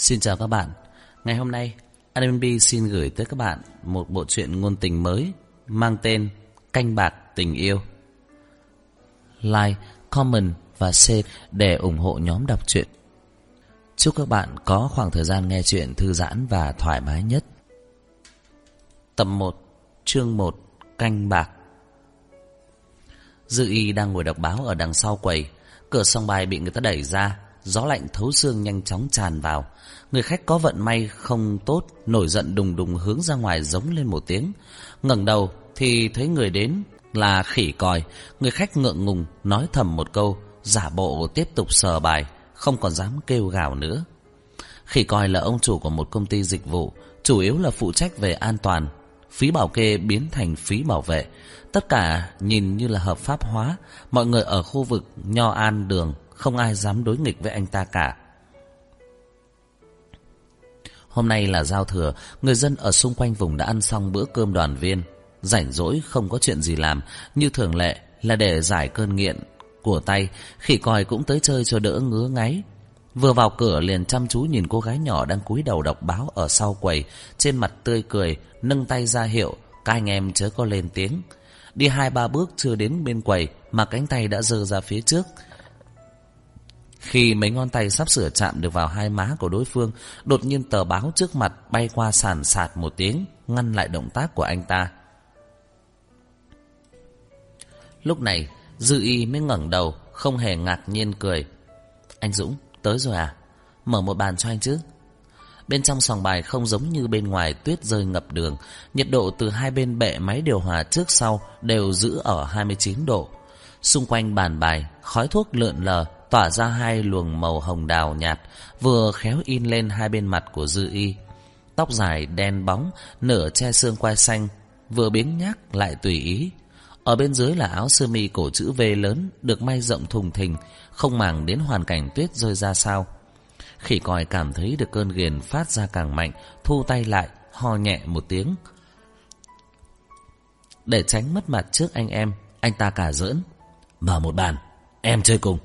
Xin chào các bạn. Ngày hôm nay, Anime xin gửi tới các bạn một bộ truyện ngôn tình mới mang tên Canh bạc tình yêu. Like, comment và share để ủng hộ nhóm đọc truyện. Chúc các bạn có khoảng thời gian nghe truyện thư giãn và thoải mái nhất. Tập 1, chương 1, Canh bạc. Dư y đang ngồi đọc báo ở đằng sau quầy. Cửa song bài bị người ta đẩy ra, gió lạnh thấu xương nhanh chóng tràn vào. Người khách có vận may không tốt, nổi giận đùng đùng hướng ra ngoài giống lên một tiếng. ngẩng đầu thì thấy người đến là khỉ còi. Người khách ngượng ngùng nói thầm một câu, giả bộ tiếp tục sờ bài, không còn dám kêu gào nữa. Khỉ còi là ông chủ của một công ty dịch vụ, chủ yếu là phụ trách về an toàn. Phí bảo kê biến thành phí bảo vệ. Tất cả nhìn như là hợp pháp hóa. Mọi người ở khu vực Nho An Đường không ai dám đối nghịch với anh ta cả. Hôm nay là giao thừa, người dân ở xung quanh vùng đã ăn xong bữa cơm đoàn viên. Rảnh rỗi không có chuyện gì làm, như thường lệ là để giải cơn nghiện của tay, khỉ còi cũng tới chơi cho đỡ ngứa ngáy. Vừa vào cửa liền chăm chú nhìn cô gái nhỏ đang cúi đầu đọc báo ở sau quầy, trên mặt tươi cười, nâng tay ra hiệu, các anh em chớ có lên tiếng. Đi hai ba bước chưa đến bên quầy mà cánh tay đã giơ ra phía trước. Khi mấy ngón tay sắp sửa chạm được vào hai má của đối phương, đột nhiên tờ báo trước mặt bay qua sàn sạt một tiếng, ngăn lại động tác của anh ta. Lúc này, Dư Y mới ngẩng đầu, không hề ngạc nhiên cười. Anh Dũng, tới rồi à? Mở một bàn cho anh chứ. Bên trong sòng bài không giống như bên ngoài tuyết rơi ngập đường, nhiệt độ từ hai bên bệ máy điều hòa trước sau đều giữ ở 29 độ. Xung quanh bàn bài, khói thuốc lượn lờ, tỏa ra hai luồng màu hồng đào nhạt, vừa khéo in lên hai bên mặt của Dư Y. Tóc dài đen bóng, nửa che xương quai xanh, vừa biến nhác lại tùy ý. Ở bên dưới là áo sơ mi cổ chữ V lớn, được may rộng thùng thình, không màng đến hoàn cảnh tuyết rơi ra sao. Khỉ còi cảm thấy được cơn ghiền phát ra càng mạnh, thu tay lại, ho nhẹ một tiếng. Để tránh mất mặt trước anh em, anh ta cả giỡn. Mở một bàn, em chơi cùng.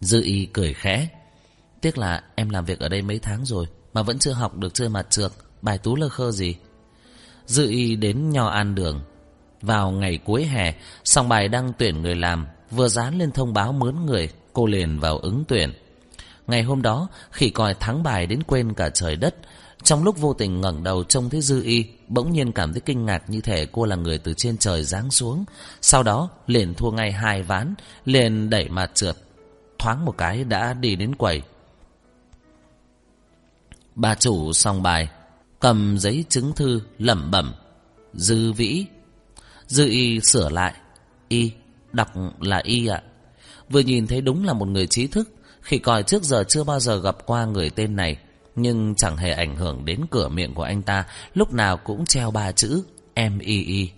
Dư y cười khẽ. Tiếc là em làm việc ở đây mấy tháng rồi mà vẫn chưa học được chơi mặt trượt, bài tú lơ khơ gì. Dư y đến nho an đường. Vào ngày cuối hè, song bài đăng tuyển người làm, vừa dán lên thông báo mướn người, cô liền vào ứng tuyển. Ngày hôm đó, khỉ còi thắng bài đến quên cả trời đất. Trong lúc vô tình ngẩng đầu trông thấy Dư Y, bỗng nhiên cảm thấy kinh ngạc như thể cô là người từ trên trời giáng xuống. Sau đó, liền thua ngay hai ván, liền đẩy mặt trượt. Thoáng một cái đã đi đến quầy. Bà chủ xong bài, cầm giấy chứng thư lẩm bẩm. Dư Vĩ. Dư Y sửa lại. Y, đọc là Y ạ. Vừa nhìn thấy đúng là một người trí thức, khi coi trước giờ chưa bao giờ gặp qua người tên này Nhưng chẳng hề ảnh hưởng đến cửa miệng của anh ta Lúc nào cũng treo ba chữ M.I.I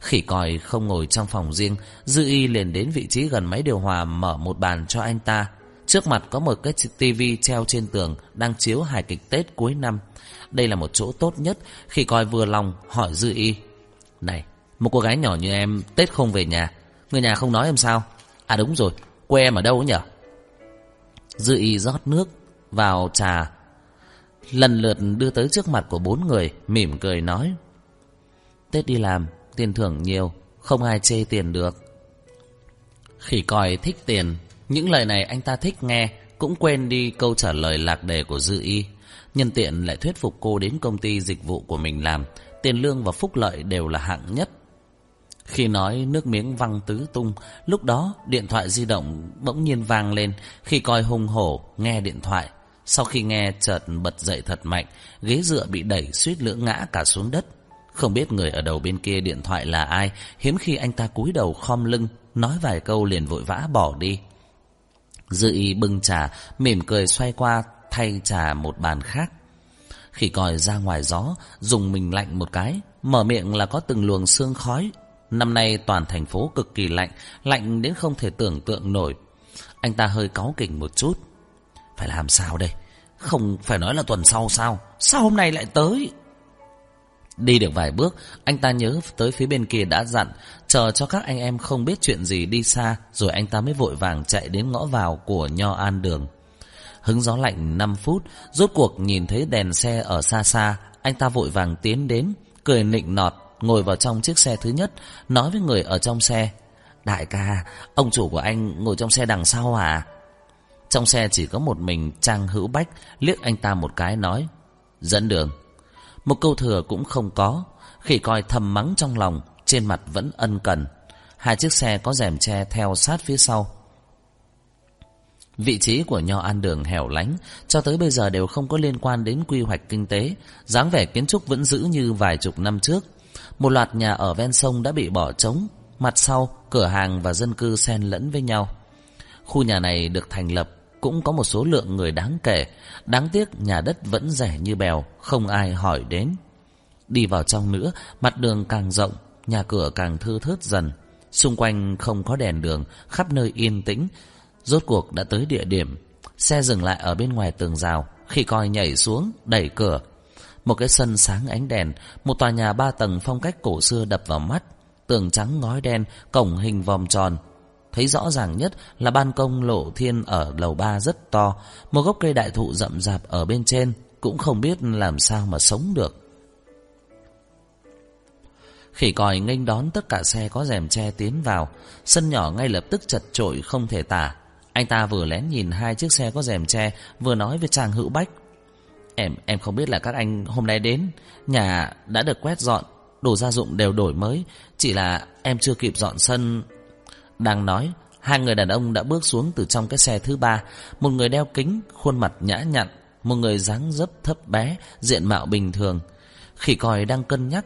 Khỉ còi không ngồi trong phòng riêng, Dư y liền đến vị trí gần máy điều hòa Mở một bàn cho anh ta. Trước mặt có một cái tivi treo trên tường Đang chiếu hài kịch Tết cuối năm. Đây là một chỗ tốt nhất, Khỉ còi vừa lòng hỏi Dư y. Này, một cô gái nhỏ như em Tết không về nhà, Người nhà không nói em sao? À đúng rồi, quê em ở đâu nhỉ Dư y rót nước, vào trà. Lần lượt đưa tới trước mặt của bốn người, Mỉm cười nói, Tết đi làm Tiền thưởng nhiều Không ai chê tiền được Khỉ còi thích tiền Những lời này anh ta thích nghe Cũng quên đi câu trả lời lạc đề của Dư y Nhân tiện lại thuyết phục cô đến công ty dịch vụ của mình làm Tiền lương và phúc lợi đều là hạng nhất khi nói nước miếng văng tứ tung, lúc đó điện thoại di động bỗng nhiên vang lên khi coi hung hổ nghe điện thoại. Sau khi nghe chợt bật dậy thật mạnh, ghế dựa bị đẩy suýt lưỡng ngã cả xuống đất. Không biết người ở đầu bên kia điện thoại là ai, hiếm khi anh ta cúi đầu khom lưng, nói vài câu liền vội vã bỏ đi. Dư y bưng trà, mỉm cười xoay qua thay trà một bàn khác. Khi còi ra ngoài gió, dùng mình lạnh một cái, mở miệng là có từng luồng sương khói Năm nay toàn thành phố cực kỳ lạnh, lạnh đến không thể tưởng tượng nổi. Anh ta hơi cáu kỉnh một chút. Phải làm sao đây? Không phải nói là tuần sau sao? Sao hôm nay lại tới? Đi được vài bước, anh ta nhớ tới phía bên kia đã dặn, chờ cho các anh em không biết chuyện gì đi xa, rồi anh ta mới vội vàng chạy đến ngõ vào của Nho An Đường. Hứng gió lạnh 5 phút, rốt cuộc nhìn thấy đèn xe ở xa xa, anh ta vội vàng tiến đến, cười nịnh nọt, ngồi vào trong chiếc xe thứ nhất, nói với người ở trong xe. Đại ca, ông chủ của anh ngồi trong xe đằng sau à? Trong xe chỉ có một mình Trang Hữu Bách liếc anh ta một cái nói. Dẫn đường. Một câu thừa cũng không có. Khỉ coi thầm mắng trong lòng, trên mặt vẫn ân cần. Hai chiếc xe có rèm che theo sát phía sau. Vị trí của nho an đường hẻo lánh cho tới bây giờ đều không có liên quan đến quy hoạch kinh tế, dáng vẻ kiến trúc vẫn giữ như vài chục năm trước. Một loạt nhà ở ven sông đã bị bỏ trống, mặt sau cửa hàng và dân cư xen lẫn với nhau. Khu nhà này được thành lập cũng có một số lượng người đáng kể, đáng tiếc nhà đất vẫn rẻ như bèo, không ai hỏi đến. Đi vào trong nữa, mặt đường càng rộng, nhà cửa càng thư thớt dần. Xung quanh không có đèn đường, khắp nơi yên tĩnh, Rốt cuộc đã tới địa điểm. Xe dừng lại ở bên ngoài tường rào. Khi coi nhảy xuống đẩy cửa. Một cái sân sáng ánh đèn Một tòa nhà ba tầng phong cách cổ xưa đập vào mắt. Tường trắng ngói đen Cổng hình vòng tròn. Thấy rõ ràng nhất là ban công lộ thiên ở lầu ba rất to. Một gốc cây đại thụ rậm rạp ở bên trên, Cũng không biết làm sao mà sống được. Khỉ còi nghênh đón tất cả xe có rèm che tiến vào. Sân nhỏ ngay lập tức chật trội không thể tả. Anh ta vừa lén nhìn hai chiếc xe có rèm che Vừa nói với chàng hữu bách. Em em không biết là các anh hôm nay đến. Nhà đã được quét dọn, Đồ gia dụng đều đổi mới. Chỉ là em chưa kịp dọn sân đang nói Hai người đàn ông đã bước xuống từ trong cái xe thứ ba Một người đeo kính Khuôn mặt nhã nhặn Một người dáng dấp thấp bé Diện mạo bình thường Khỉ còi đang cân nhắc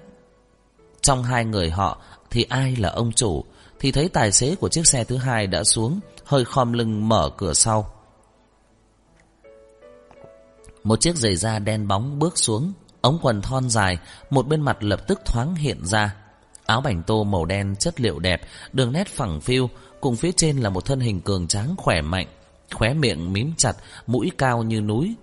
Trong hai người họ Thì ai là ông chủ Thì thấy tài xế của chiếc xe thứ hai đã xuống hơi khom lưng mở cửa sau. Một chiếc giày da đen bóng bước xuống, ống quần thon dài, một bên mặt lập tức thoáng hiện ra. Áo bảnh tô màu đen chất liệu đẹp, đường nét phẳng phiu, cùng phía trên là một thân hình cường tráng khỏe mạnh, khóe miệng mím chặt, mũi cao như núi.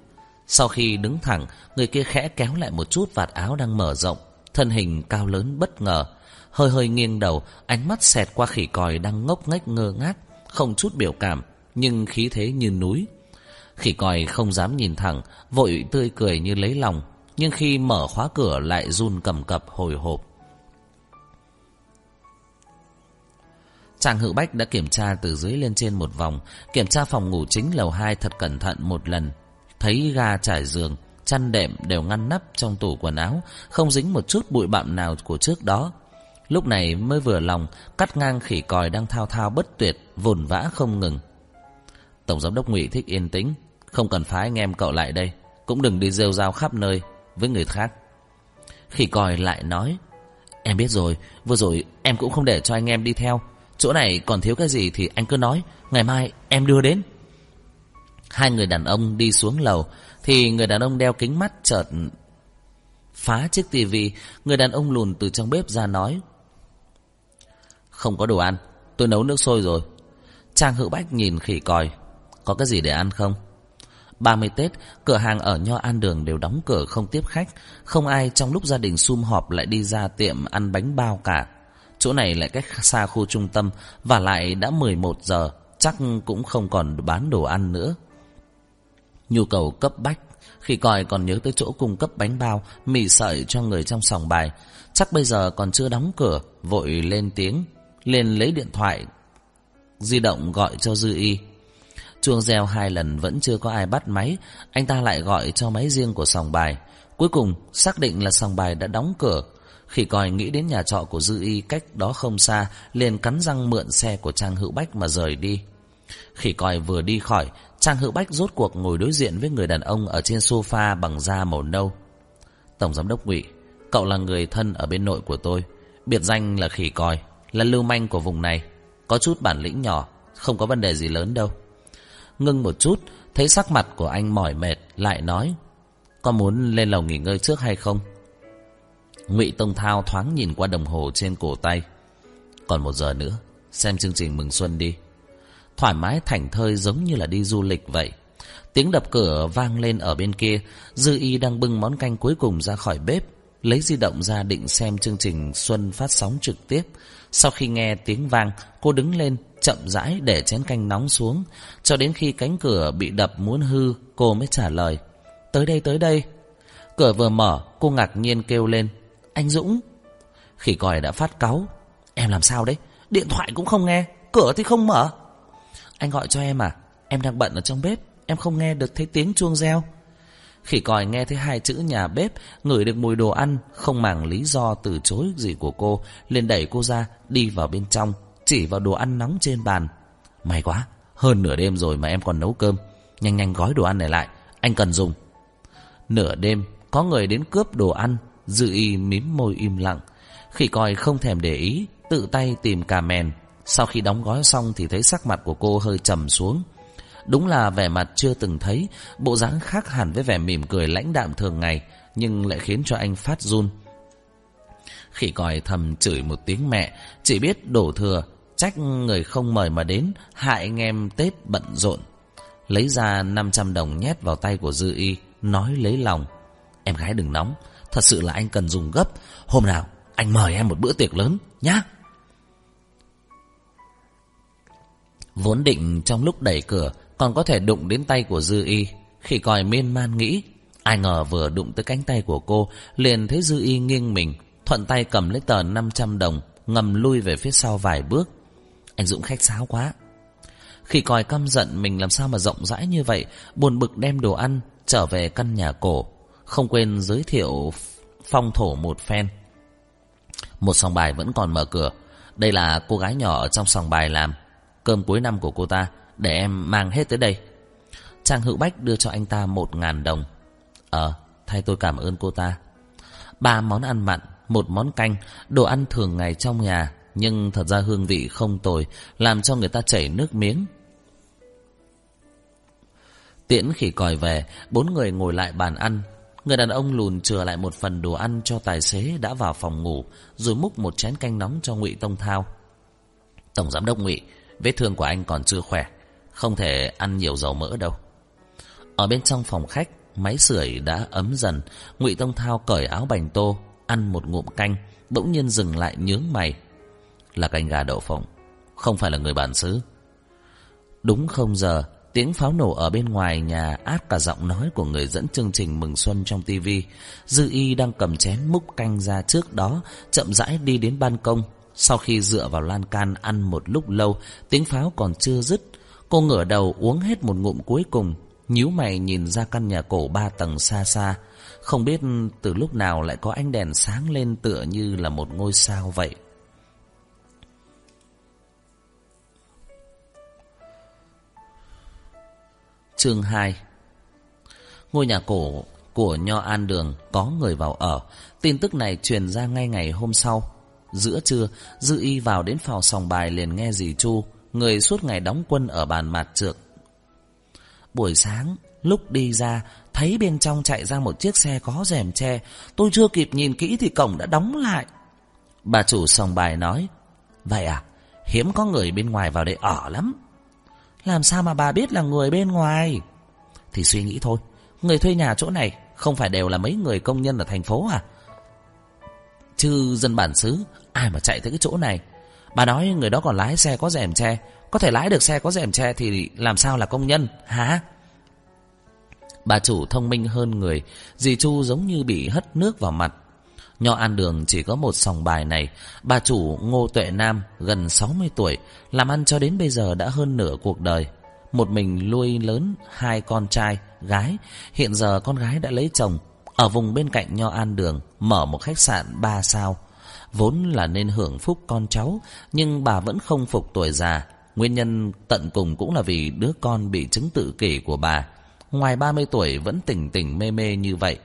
Sau khi đứng thẳng, người kia khẽ kéo lại một chút vạt áo đang mở rộng, thân hình cao lớn bất ngờ, hơi hơi nghiêng đầu, ánh mắt xẹt qua khỉ còi đang ngốc nghếch ngơ ngác không chút biểu cảm, nhưng khí thế như núi. Khỉ còi không dám nhìn thẳng, vội tươi cười như lấy lòng, nhưng khi mở khóa cửa lại run cầm cập hồi hộp. Chàng Hữu Bách đã kiểm tra từ dưới lên trên một vòng, kiểm tra phòng ngủ chính lầu 2 thật cẩn thận một lần. Thấy ga trải giường, chăn đệm đều ngăn nắp trong tủ quần áo, không dính một chút bụi bặm nào của trước đó. Lúc này mới vừa lòng Cắt ngang khỉ còi đang thao thao bất tuyệt Vồn vã không ngừng Tổng giám đốc ngụy thích yên tĩnh Không cần phái anh em cậu lại đây Cũng đừng đi rêu rao khắp nơi với người khác Khỉ còi lại nói Em biết rồi Vừa rồi em cũng không để cho anh em đi theo Chỗ này còn thiếu cái gì thì anh cứ nói, Ngày mai em đưa đến. Hai người đàn ông đi xuống lầu, Thì người đàn ông đeo kính mắt chợt Phá chiếc tivi. Người đàn ông lùn từ trong bếp ra nói, không có đồ ăn, Tôi nấu nước sôi rồi. Trang Hữu Bách nhìn khỉ còi, Có cái gì để ăn không? 30 Tết, Cửa hàng ở Nho An Đường đều đóng cửa không tiếp khách. Không ai trong lúc gia đình sum họp Lại đi ra tiệm ăn bánh bao cả. Chỗ này lại cách xa khu trung tâm Và lại đã 11 giờ Chắc cũng không còn bán đồ ăn nữa Nhu cầu cấp bách Khi còi còn nhớ tới chỗ cung cấp bánh bao Mì sợi cho người trong sòng bài Chắc bây giờ còn chưa đóng cửa Vội lên tiếng lên lấy điện thoại di động gọi cho Dư Y. Chuông reo hai lần vẫn chưa có ai bắt máy, anh ta lại gọi cho máy riêng của sòng bài. Cuối cùng xác định là sòng bài đã đóng cửa. Khi còi nghĩ đến nhà trọ của Dư Y cách đó không xa, liền cắn răng mượn xe của Trang Hữu Bách mà rời đi. Khi còi vừa đi khỏi, Trang Hữu Bách rốt cuộc ngồi đối diện với người đàn ông ở trên sofa bằng da màu nâu. Tổng giám đốc Ngụy, cậu là người thân ở bên nội của tôi, biệt danh là Khỉ Còi là lưu manh của vùng này. Có chút bản lĩnh nhỏ, không có vấn đề gì lớn đâu. Ngưng một chút, thấy sắc mặt của anh mỏi mệt, lại nói. Có muốn lên lầu nghỉ ngơi trước hay không? Ngụy Tông Thao thoáng nhìn qua đồng hồ trên cổ tay. Còn một giờ nữa, xem chương trình mừng xuân đi. Thoải mái thảnh thơi giống như là đi du lịch vậy. Tiếng đập cửa vang lên ở bên kia, Dư Y đang bưng món canh cuối cùng ra khỏi bếp. lấy di động ra định xem chương trình Xuân phát sóng trực tiếp. Sau khi nghe tiếng vang, cô đứng lên, chậm rãi để chén canh nóng xuống. Cho đến khi cánh cửa bị đập muốn hư, cô mới trả lời. Tới đây, tới đây. Cửa vừa mở, cô ngạc nhiên kêu lên. Anh Dũng. Khỉ còi đã phát cáu. Em làm sao đấy? Điện thoại cũng không nghe, cửa thì không mở. Anh gọi cho em à? Em đang bận ở trong bếp, em không nghe được thấy tiếng chuông reo. Khỉ còi nghe thấy hai chữ nhà bếp, ngửi được mùi đồ ăn, không màng lý do từ chối gì của cô, liền đẩy cô ra, đi vào bên trong, chỉ vào đồ ăn nóng trên bàn. May quá, hơn nửa đêm rồi mà em còn nấu cơm. Nhanh nhanh gói đồ ăn này lại, anh cần dùng. Nửa đêm, có người đến cướp đồ ăn, Dư y mím môi im lặng. Khỉ còi không thèm để ý, tự tay tìm cà mèn. Sau khi đóng gói xong thì thấy sắc mặt của cô hơi trầm xuống. Đúng là vẻ mặt chưa từng thấy, bộ dáng khác hẳn với vẻ mỉm cười lãnh đạm thường ngày, nhưng lại khiến cho anh phát run. Khỉ còi thầm chửi một tiếng mẹ, chỉ biết đổ thừa, trách người không mời mà đến, hại anh em Tết bận rộn. Lấy ra 500 đồng nhét vào tay của Dư Y, nói lấy lòng. Em gái đừng nóng, thật sự là anh cần dùng gấp. Hôm nào, anh mời em một bữa tiệc lớn, nhá. Vốn định trong lúc đẩy cửa còn có thể đụng đến tay của Dư Y. Khi còi miên man nghĩ, ai ngờ vừa đụng tới cánh tay của cô, liền thấy Dư Y nghiêng mình, thuận tay cầm lấy tờ 500 đồng, ngầm lui về phía sau vài bước. Anh Dũng khách sáo quá. Khi còi căm giận mình làm sao mà rộng rãi như vậy, buồn bực đem đồ ăn trở về căn nhà cổ, không quên giới thiệu phong thổ một phen. Một sòng bài vẫn còn mở cửa, đây là cô gái nhỏ trong sòng bài làm, cơm cuối năm của cô ta để em mang hết tới đây. Trang Hữu Bách đưa cho anh ta một ngàn đồng. Ờ Thay tôi cảm ơn cô ta. Ba món ăn mặn Một món canh Đồ ăn thường ngày trong nhà Nhưng thật ra hương vị không tồi Làm cho người ta chảy nước miếng. Tiễn khỉ còi về Bốn người ngồi lại bàn ăn. Người đàn ông lùn chừa lại một phần đồ ăn cho tài xế đã vào phòng ngủ, Rồi múc một chén canh nóng cho ngụy Tông Thao. Tổng giám đốc ngụy, Vết thương của anh còn chưa khỏe, không thể ăn nhiều dầu mỡ đâu. Ở bên trong phòng khách, Máy sưởi đã ấm dần, ngụy Tông Thao cởi áo bành tô, Ăn một ngụm canh, Bỗng nhiên dừng lại nhướng mày. Là canh gà đậu phộng, Không phải là người bản xứ. Đúng không giờ Tiếng pháo nổ ở bên ngoài nhà át cả giọng nói của người dẫn chương trình mừng xuân trong tivi. Dư y đang cầm chén múc canh ra trước đó, chậm rãi đi đến ban công. Sau khi dựa vào lan can ăn một lúc lâu, tiếng pháo còn chưa dứt, Cô ngửa đầu uống hết một ngụm cuối cùng nhíu mày nhìn ra căn nhà cổ ba tầng xa xa Không biết từ lúc nào lại có ánh đèn sáng lên tựa như là một ngôi sao vậy Chương 2 Ngôi nhà cổ của Nho An Đường có người vào ở Tin tức này truyền ra ngay ngày hôm sau Giữa trưa Dư y vào đến phòng sòng bài liền nghe dì Chu người suốt ngày đóng quân ở bàn mạt trược. Buổi sáng, lúc đi ra, thấy bên trong chạy ra một chiếc xe có rèm che, tôi chưa kịp nhìn kỹ thì cổng đã đóng lại. Bà chủ sòng bài nói, vậy à, hiếm có người bên ngoài vào đây ở lắm. Làm sao mà bà biết là người bên ngoài? Thì suy nghĩ thôi, người thuê nhà chỗ này không phải đều là mấy người công nhân ở thành phố à? Chứ dân bản xứ, ai mà chạy tới cái chỗ này? Bà nói người đó còn lái xe có rèm che Có thể lái được xe có rèm che Thì làm sao là công nhân hả? Bà chủ thông minh hơn người Dì Chu giống như bị hất nước vào mặt. Nho An Đường chỉ có một sòng bài này. Bà chủ Ngô Tuệ Nam, Gần 60 tuổi, Làm ăn cho đến bây giờ đã hơn nửa cuộc đời. Một mình nuôi lớn hai con trai, Gái. Hiện giờ con gái đã lấy chồng. Ở vùng bên cạnh Nho An Đường, Mở một khách sạn 3 sao. Vốn là nên hưởng phúc con cháu, Nhưng bà vẫn không phục tuổi già. Nguyên nhân tận cùng cũng là vì đứa con bị chứng tự kỷ của bà. Ngoài 30 tuổi vẫn tỉnh tỉnh mê mê như vậy.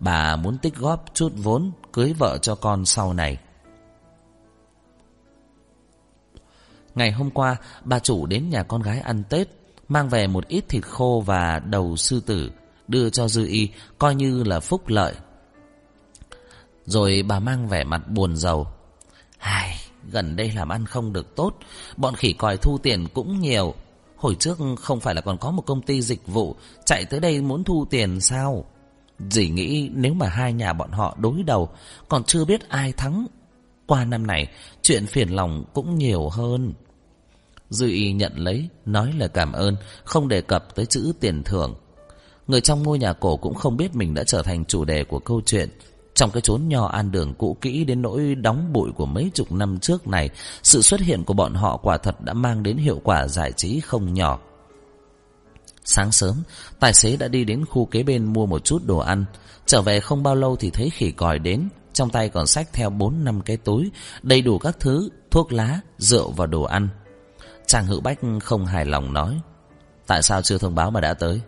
Bà muốn tích góp chút vốn Cưới vợ cho con sau này Ngày hôm qua Bà chủ đến nhà con gái ăn Tết Mang về một ít thịt khô và đầu sư tử Đưa cho Dư Y Coi như là phúc lợi rồi bà mang vẻ mặt buồn rầu. Ai, gần đây làm ăn không được tốt, bọn khỉ còi thu tiền cũng nhiều. Hồi trước không phải là còn có một công ty dịch vụ chạy tới đây muốn thu tiền sao? Dì nghĩ nếu mà hai nhà bọn họ đối đầu Còn chưa biết ai thắng Qua năm này Chuyện phiền lòng cũng nhiều hơn. Dư y nhận lấy Nói là cảm ơn Không đề cập tới chữ tiền thưởng. Người trong ngôi nhà cổ cũng không biết mình đã trở thành chủ đề của câu chuyện. Trong cái chốn nho an đường cũ kỹ đến nỗi đóng bụi của mấy chục năm trước này, sự xuất hiện của bọn họ quả thật đã mang đến hiệu quả giải trí không nhỏ. Sáng sớm, tài xế đã đi đến khu kế bên mua một chút đồ ăn. Trở về không bao lâu thì thấy khỉ còi đến, trong tay còn xách theo 4 năm cái túi, đầy đủ các thứ, thuốc lá, rượu và đồ ăn. Chàng hữu bách không hài lòng nói, tại sao chưa thông báo mà đã tới?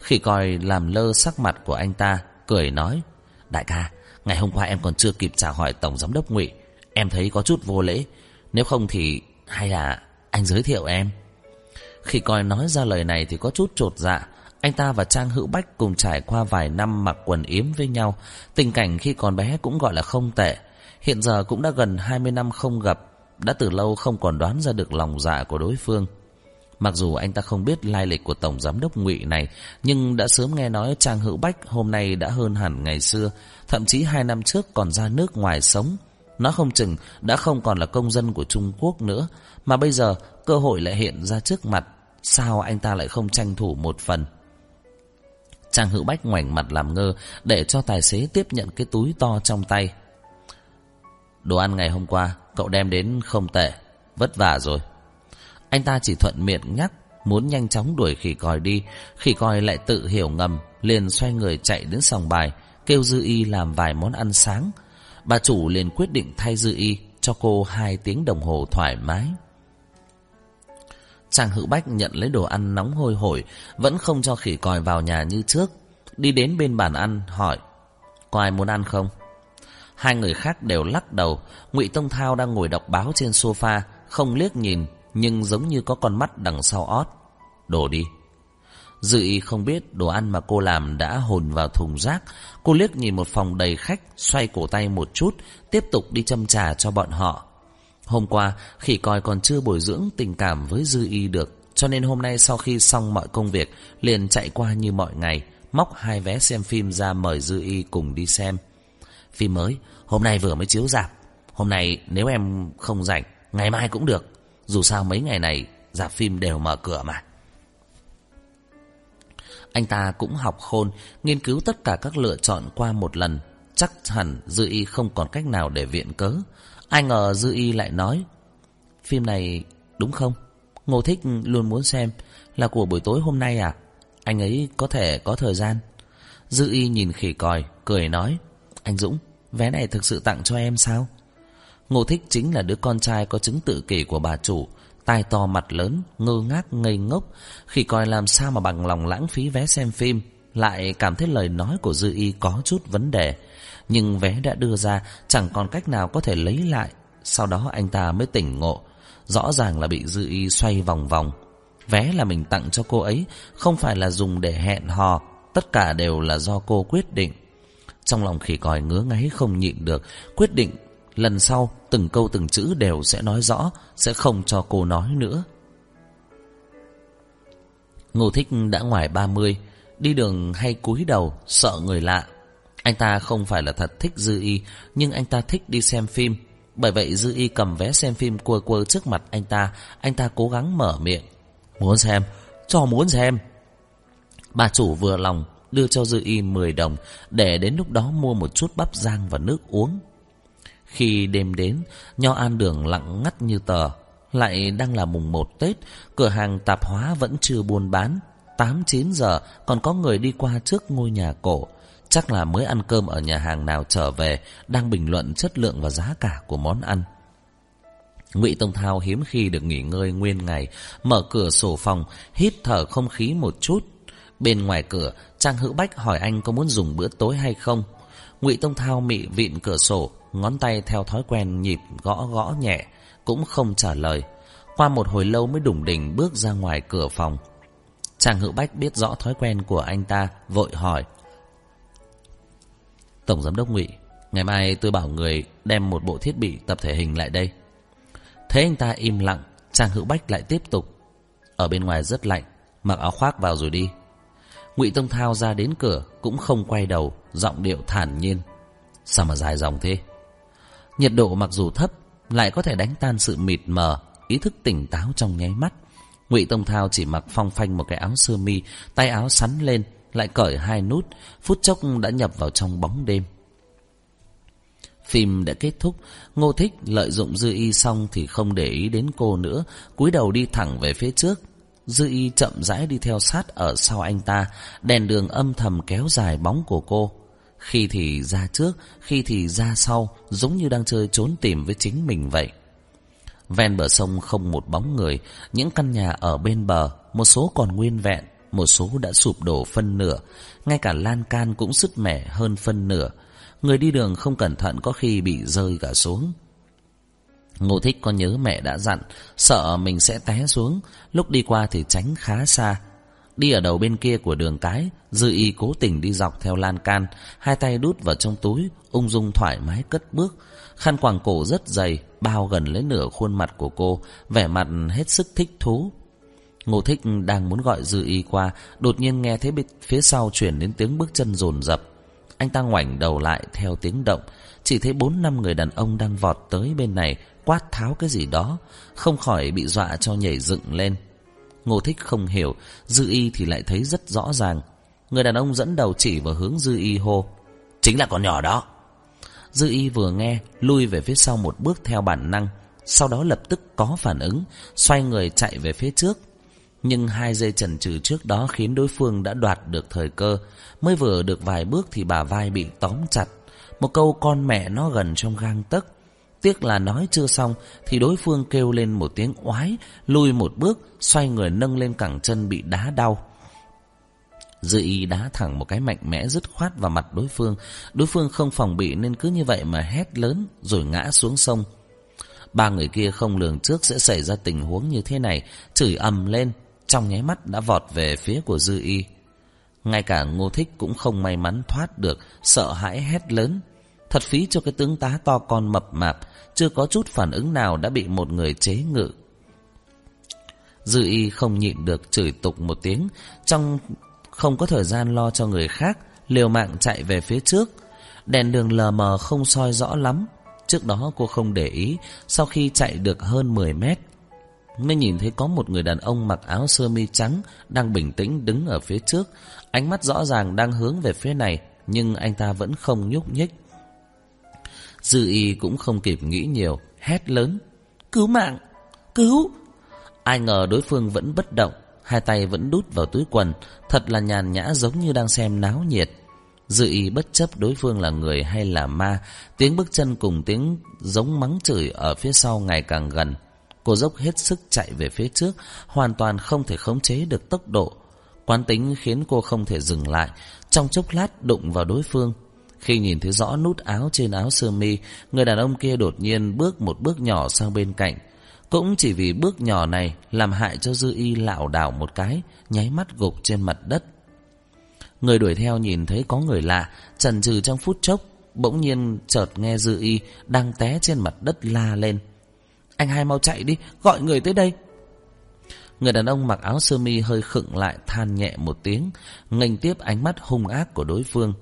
Khỉ còi làm lơ sắc mặt của anh ta, cười nói, Đại ca, ngày hôm qua em còn chưa kịp chào hỏi Tổng Giám đốc ngụy Em thấy có chút vô lễ. Nếu không thì hay là anh giới thiệu em. Khi coi nói ra lời này thì có chút trột dạ. Anh ta và Trang Hữu Bách cùng trải qua vài năm mặc quần yếm với nhau. Tình cảnh khi còn bé cũng gọi là không tệ. Hiện giờ cũng đã gần 20 năm không gặp. Đã từ lâu không còn đoán ra được lòng dạ của đối phương. Mặc dù anh ta không biết lai lịch của Tổng Giám đốc ngụy này, nhưng đã sớm nghe nói Trang Hữu Bách hôm nay đã hơn hẳn ngày xưa, thậm chí hai năm trước còn ra nước ngoài sống. Nó không chừng đã không còn là công dân của Trung Quốc nữa, mà bây giờ cơ hội lại hiện ra trước mặt. Sao anh ta lại không tranh thủ một phần? Trang Hữu Bách ngoảnh mặt làm ngơ để cho tài xế tiếp nhận cái túi to trong tay. Đồ ăn ngày hôm qua cậu đem đến không tệ, vất vả rồi. Anh ta chỉ thuận miệng nhắc Muốn nhanh chóng đuổi khỉ còi đi Khỉ còi lại tự hiểu ngầm Liền xoay người chạy đến sòng bài Kêu Dư Y làm vài món ăn sáng Bà chủ liền quyết định thay Dư Y Cho cô hai tiếng đồng hồ thoải mái Trang Hữu Bách nhận lấy đồ ăn nóng hôi hổi Vẫn không cho khỉ còi vào nhà như trước Đi đến bên bàn ăn hỏi Có ai muốn ăn không? Hai người khác đều lắc đầu Ngụy Tông Thao đang ngồi đọc báo trên sofa Không liếc nhìn nhưng giống như có con mắt đằng sau ót. Đổ đi. Dự y không biết đồ ăn mà cô làm đã hồn vào thùng rác. Cô liếc nhìn một phòng đầy khách, xoay cổ tay một chút, tiếp tục đi châm trà cho bọn họ. Hôm qua, khỉ coi còn chưa bồi dưỡng tình cảm với Dư Y được, cho nên hôm nay sau khi xong mọi công việc, liền chạy qua như mọi ngày, móc hai vé xem phim ra mời Dư Y cùng đi xem. Phim mới, hôm nay vừa mới chiếu rạp. Hôm nay nếu em không rảnh, ngày mai cũng được. Dù sao mấy ngày này Rạp phim đều mở cửa mà Anh ta cũng học khôn Nghiên cứu tất cả các lựa chọn qua một lần Chắc hẳn Dư Y không còn cách nào để viện cớ Ai ngờ Dư Y lại nói Phim này đúng không? Ngô Thích luôn muốn xem Là của buổi tối hôm nay à? Anh ấy có thể có thời gian. Dư Y nhìn khỉ còi Cười nói Anh Dũng vé này thực sự tặng cho em sao? Ngô Thích chính là đứa con trai có chứng tự kỷ của bà chủ, tai to mặt lớn, ngơ ngác ngây ngốc, Khỉ còi làm sao mà bằng lòng lãng phí vé xem phim, lại cảm thấy lời nói của Dư Y có chút vấn đề. Nhưng vé đã đưa ra, chẳng còn cách nào có thể lấy lại. Sau đó anh ta mới tỉnh ngộ, rõ ràng là bị Dư Y xoay vòng vòng. Vé là mình tặng cho cô ấy, không phải là dùng để hẹn hò, tất cả đều là do cô quyết định. Trong lòng khỉ còi ngứa ngáy không nhịn được, quyết định Lần sau từng câu từng chữ đều sẽ nói rõ Sẽ không cho cô nói nữa Ngô Thích đã ngoài 30 Đi đường hay cúi đầu Sợ người lạ anh ta không phải là thật thích Dư Y Nhưng anh ta thích đi xem phim Bởi vậy Dư Y cầm vé xem phim quơ quơ trước mặt anh ta Anh ta cố gắng mở miệng Muốn xem Cho muốn xem Bà chủ vừa lòng đưa cho Dư Y 10 đồng để đến lúc đó mua một chút bắp rang và nước uống. Khi đêm đến, nho an đường lặng ngắt như tờ. Lại đang là mùng 1 Tết, cửa hàng tạp hóa vẫn chưa buôn bán. 8-9 giờ còn có người đi qua trước ngôi nhà cổ. Chắc là mới ăn cơm ở nhà hàng nào trở về, đang bình luận chất lượng và giá cả của món ăn. Ngụy Tông Thao hiếm khi được nghỉ ngơi nguyên ngày, mở cửa sổ phòng, hít thở không khí một chút. Bên ngoài cửa, Trang Hữu Bách hỏi anh có muốn dùng bữa tối hay không. Ngụy Tông Thao mị vịn cửa sổ, ngón tay theo thói quen nhịp gõ gõ nhẹ, cũng không trả lời. Qua một hồi lâu mới đủng đỉnh bước ra ngoài cửa phòng. Chàng Hữu Bách biết rõ thói quen của anh ta, vội hỏi. Tổng Giám đốc Ngụy, ngày mai tôi bảo người đem một bộ thiết bị tập thể hình lại đây. Thấy anh ta im lặng, chàng Hữu Bách lại tiếp tục. Ở bên ngoài rất lạnh, mặc áo khoác vào rồi đi. ngụy Tông Thao ra đến cửa cũng không quay đầu, giọng điệu thản nhiên. Sao mà dài dòng thế? Nhiệt độ mặc dù thấp, lại có thể đánh tan sự mịt mờ, ý thức tỉnh táo trong nháy mắt. Ngụy Tông Thao chỉ mặc phong phanh một cái áo sơ mi, tay áo sắn lên, lại cởi hai nút, phút chốc đã nhập vào trong bóng đêm. Phim đã kết thúc, Ngô Thích lợi dụng Dư Y xong thì không để ý đến cô nữa, cúi đầu đi thẳng về phía trước. Dư Y chậm rãi đi theo sát ở sau anh ta, đèn đường âm thầm kéo dài bóng của cô. Khi thì ra trước, khi thì ra sau, giống như đang chơi trốn tìm với chính mình vậy. Ven bờ sông không một bóng người, những căn nhà ở bên bờ, một số còn nguyên vẹn, một số đã sụp đổ phân nửa, ngay cả lan can cũng sứt mẻ hơn phân nửa. Người đi đường không cẩn thận có khi bị rơi cả xuống. Ngô Thích có nhớ mẹ đã dặn, sợ mình sẽ té xuống, lúc đi qua thì tránh khá xa. Đi ở đầu bên kia của đường cái, Dư Y cố tình đi dọc theo lan can, hai tay đút vào trong túi, ung dung thoải mái cất bước. Khăn quàng cổ rất dày, bao gần lấy nửa khuôn mặt của cô, vẻ mặt hết sức thích thú. Ngô Thích đang muốn gọi Dư Y qua, đột nhiên nghe thấy phía sau chuyển đến tiếng bước chân rồn rập. Anh ta ngoảnh đầu lại theo tiếng động, chỉ thấy bốn năm người đàn ông đang vọt tới bên này, quát tháo cái gì đó, không khỏi bị dọa cho nhảy dựng lên. Ngô Thích không hiểu, Dư Y thì lại thấy rất rõ ràng. Người đàn ông dẫn đầu chỉ vào hướng Dư Y hô. Chính là con nhỏ đó. Dư Y vừa nghe, lui về phía sau một bước theo bản năng, sau đó lập tức có phản ứng, xoay người chạy về phía trước. Nhưng hai giây chần chừ trước đó khiến đối phương đã đoạt được thời cơ. Mới vừa được vài bước thì bà vai bị tóm chặt. Một câu con mẹ nó gần trong gang tấc. Tiếc là nói chưa xong thì đối phương kêu lên một tiếng oái, lùi một bước, xoay người nâng lên cẳng chân bị đá đau. Dư y đá thẳng một cái mạnh mẽ dứt khoát vào mặt đối phương. Đối phương không phòng bị nên cứ như vậy mà hét lớn rồi ngã xuống sông. Ba người kia không lường trước sẽ xảy ra tình huống như thế này, chửi ầm lên, trong nháy mắt đã vọt về phía của Dư Y. Ngay cả Ngô Thích cũng không may mắn thoát được, sợ hãi hét lớn. Thật phí cho cái tướng tá to con mập mạp, chưa có chút phản ứng nào đã bị một người chế ngự. Dư Y không nhịn được chửi tục một tiếng, trong không có thời gian lo cho người khác, liều mạng chạy về phía trước. Đèn đường lờ mờ không soi rõ lắm. Trước đó cô không để ý, sau khi chạy được hơn 10 mét, mới nhìn thấy có một người đàn ông mặc áo sơ mi trắng đang bình tĩnh đứng ở phía trước. Ánh mắt rõ ràng đang hướng về phía này, nhưng anh ta vẫn không nhúc nhích. Dư y cũng không kịp nghĩ nhiều, hét lớn. Cứu mạng! Cứu! Ai ngờ đối phương vẫn bất động, hai tay vẫn đút vào túi quần, thật là nhàn nhã giống như đang xem náo nhiệt. Dư y bất chấp đối phương là người hay là ma, tiếng bước chân cùng tiếng giống mắng chửi ở phía sau ngày càng gần. Cô dốc hết sức chạy về phía trước, hoàn toàn không thể khống chế được tốc độ. Quán tính khiến cô không thể dừng lại, trong chốc lát đụng vào đối phương. Khi nhìn thấy rõ nút áo trên áo sơ mi, người đàn ông kia đột nhiên bước một bước nhỏ sang bên cạnh. Cũng chỉ vì bước nhỏ này làm hại cho Dư Y lảo đảo một cái, nháy mắt gục trên mặt đất. Người đuổi theo nhìn thấy có người lạ, chần chừ trong phút chốc, bỗng nhiên chợt nghe Dư Y đang té trên mặt đất la lên. Anh hai mau chạy đi, gọi người tới đây. Người đàn ông mặc áo sơ mi hơi khựng lại than nhẹ một tiếng, nghênh tiếp ánh mắt hung ác của đối phương.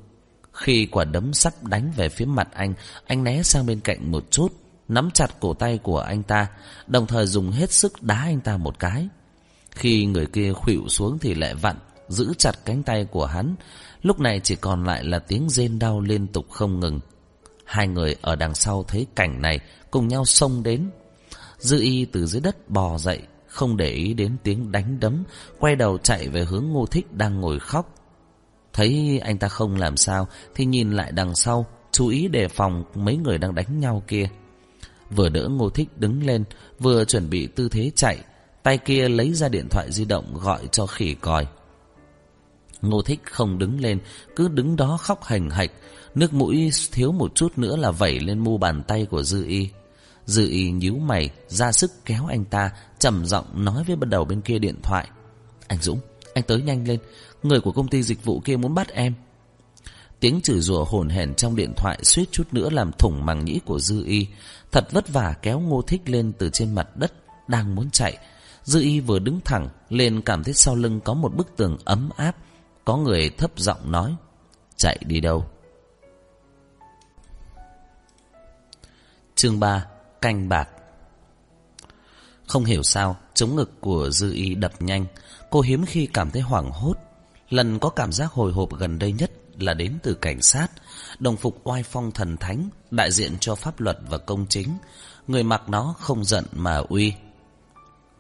Khi quả đấm sắp đánh về phía mặt anh, anh né sang bên cạnh một chút, nắm chặt cổ tay của anh ta, đồng thời dùng hết sức đá anh ta một cái. Khi người kia khuỵu xuống thì lại vặn, giữ chặt cánh tay của hắn. Lúc này chỉ còn lại là tiếng rên đau liên tục không ngừng. Hai người ở đằng sau thấy cảnh này cùng nhau xông đến. Dư y từ dưới đất bò dậy, không để ý đến tiếng đánh đấm, quay đầu chạy về hướng ngô thích đang ngồi khóc. Thấy anh ta không làm sao thì nhìn lại đằng sau, chú ý đề phòng mấy người đang đánh nhau kia. Vừa đỡ ngô thích đứng lên, vừa chuẩn bị tư thế chạy, tay kia lấy ra điện thoại di động gọi cho khỉ còi. Ngô thích không đứng lên, cứ đứng đó khóc hành hạch, nước mũi thiếu một chút nữa là vẩy lên mu bàn tay của Dư Y. Dư y nhíu mày, ra sức kéo anh ta, trầm giọng nói với bắt đầu bên kia điện thoại. Anh Dũng, anh tới nhanh lên, người của công ty dịch vụ kia muốn bắt em. Tiếng chửi rủa hồn hển trong điện thoại suýt chút nữa làm thủng màng nhĩ của Dư y. Thật vất vả kéo ngô thích lên từ trên mặt đất, đang muốn chạy. Dư y vừa đứng thẳng, lên cảm thấy sau lưng có một bức tường ấm áp. Có người thấp giọng nói Chạy đi đâu Chương 3 Canh bạc. Không hiểu sao, Chống ngực của Dư Y đập nhanh. Cô hiếm khi cảm thấy hoảng hốt. Lần có cảm giác hồi hộp gần đây nhất Là đến từ cảnh sát. Đồng phục oai phong thần thánh, Đại diện cho pháp luật và công chính. Người mặc nó không giận mà uy.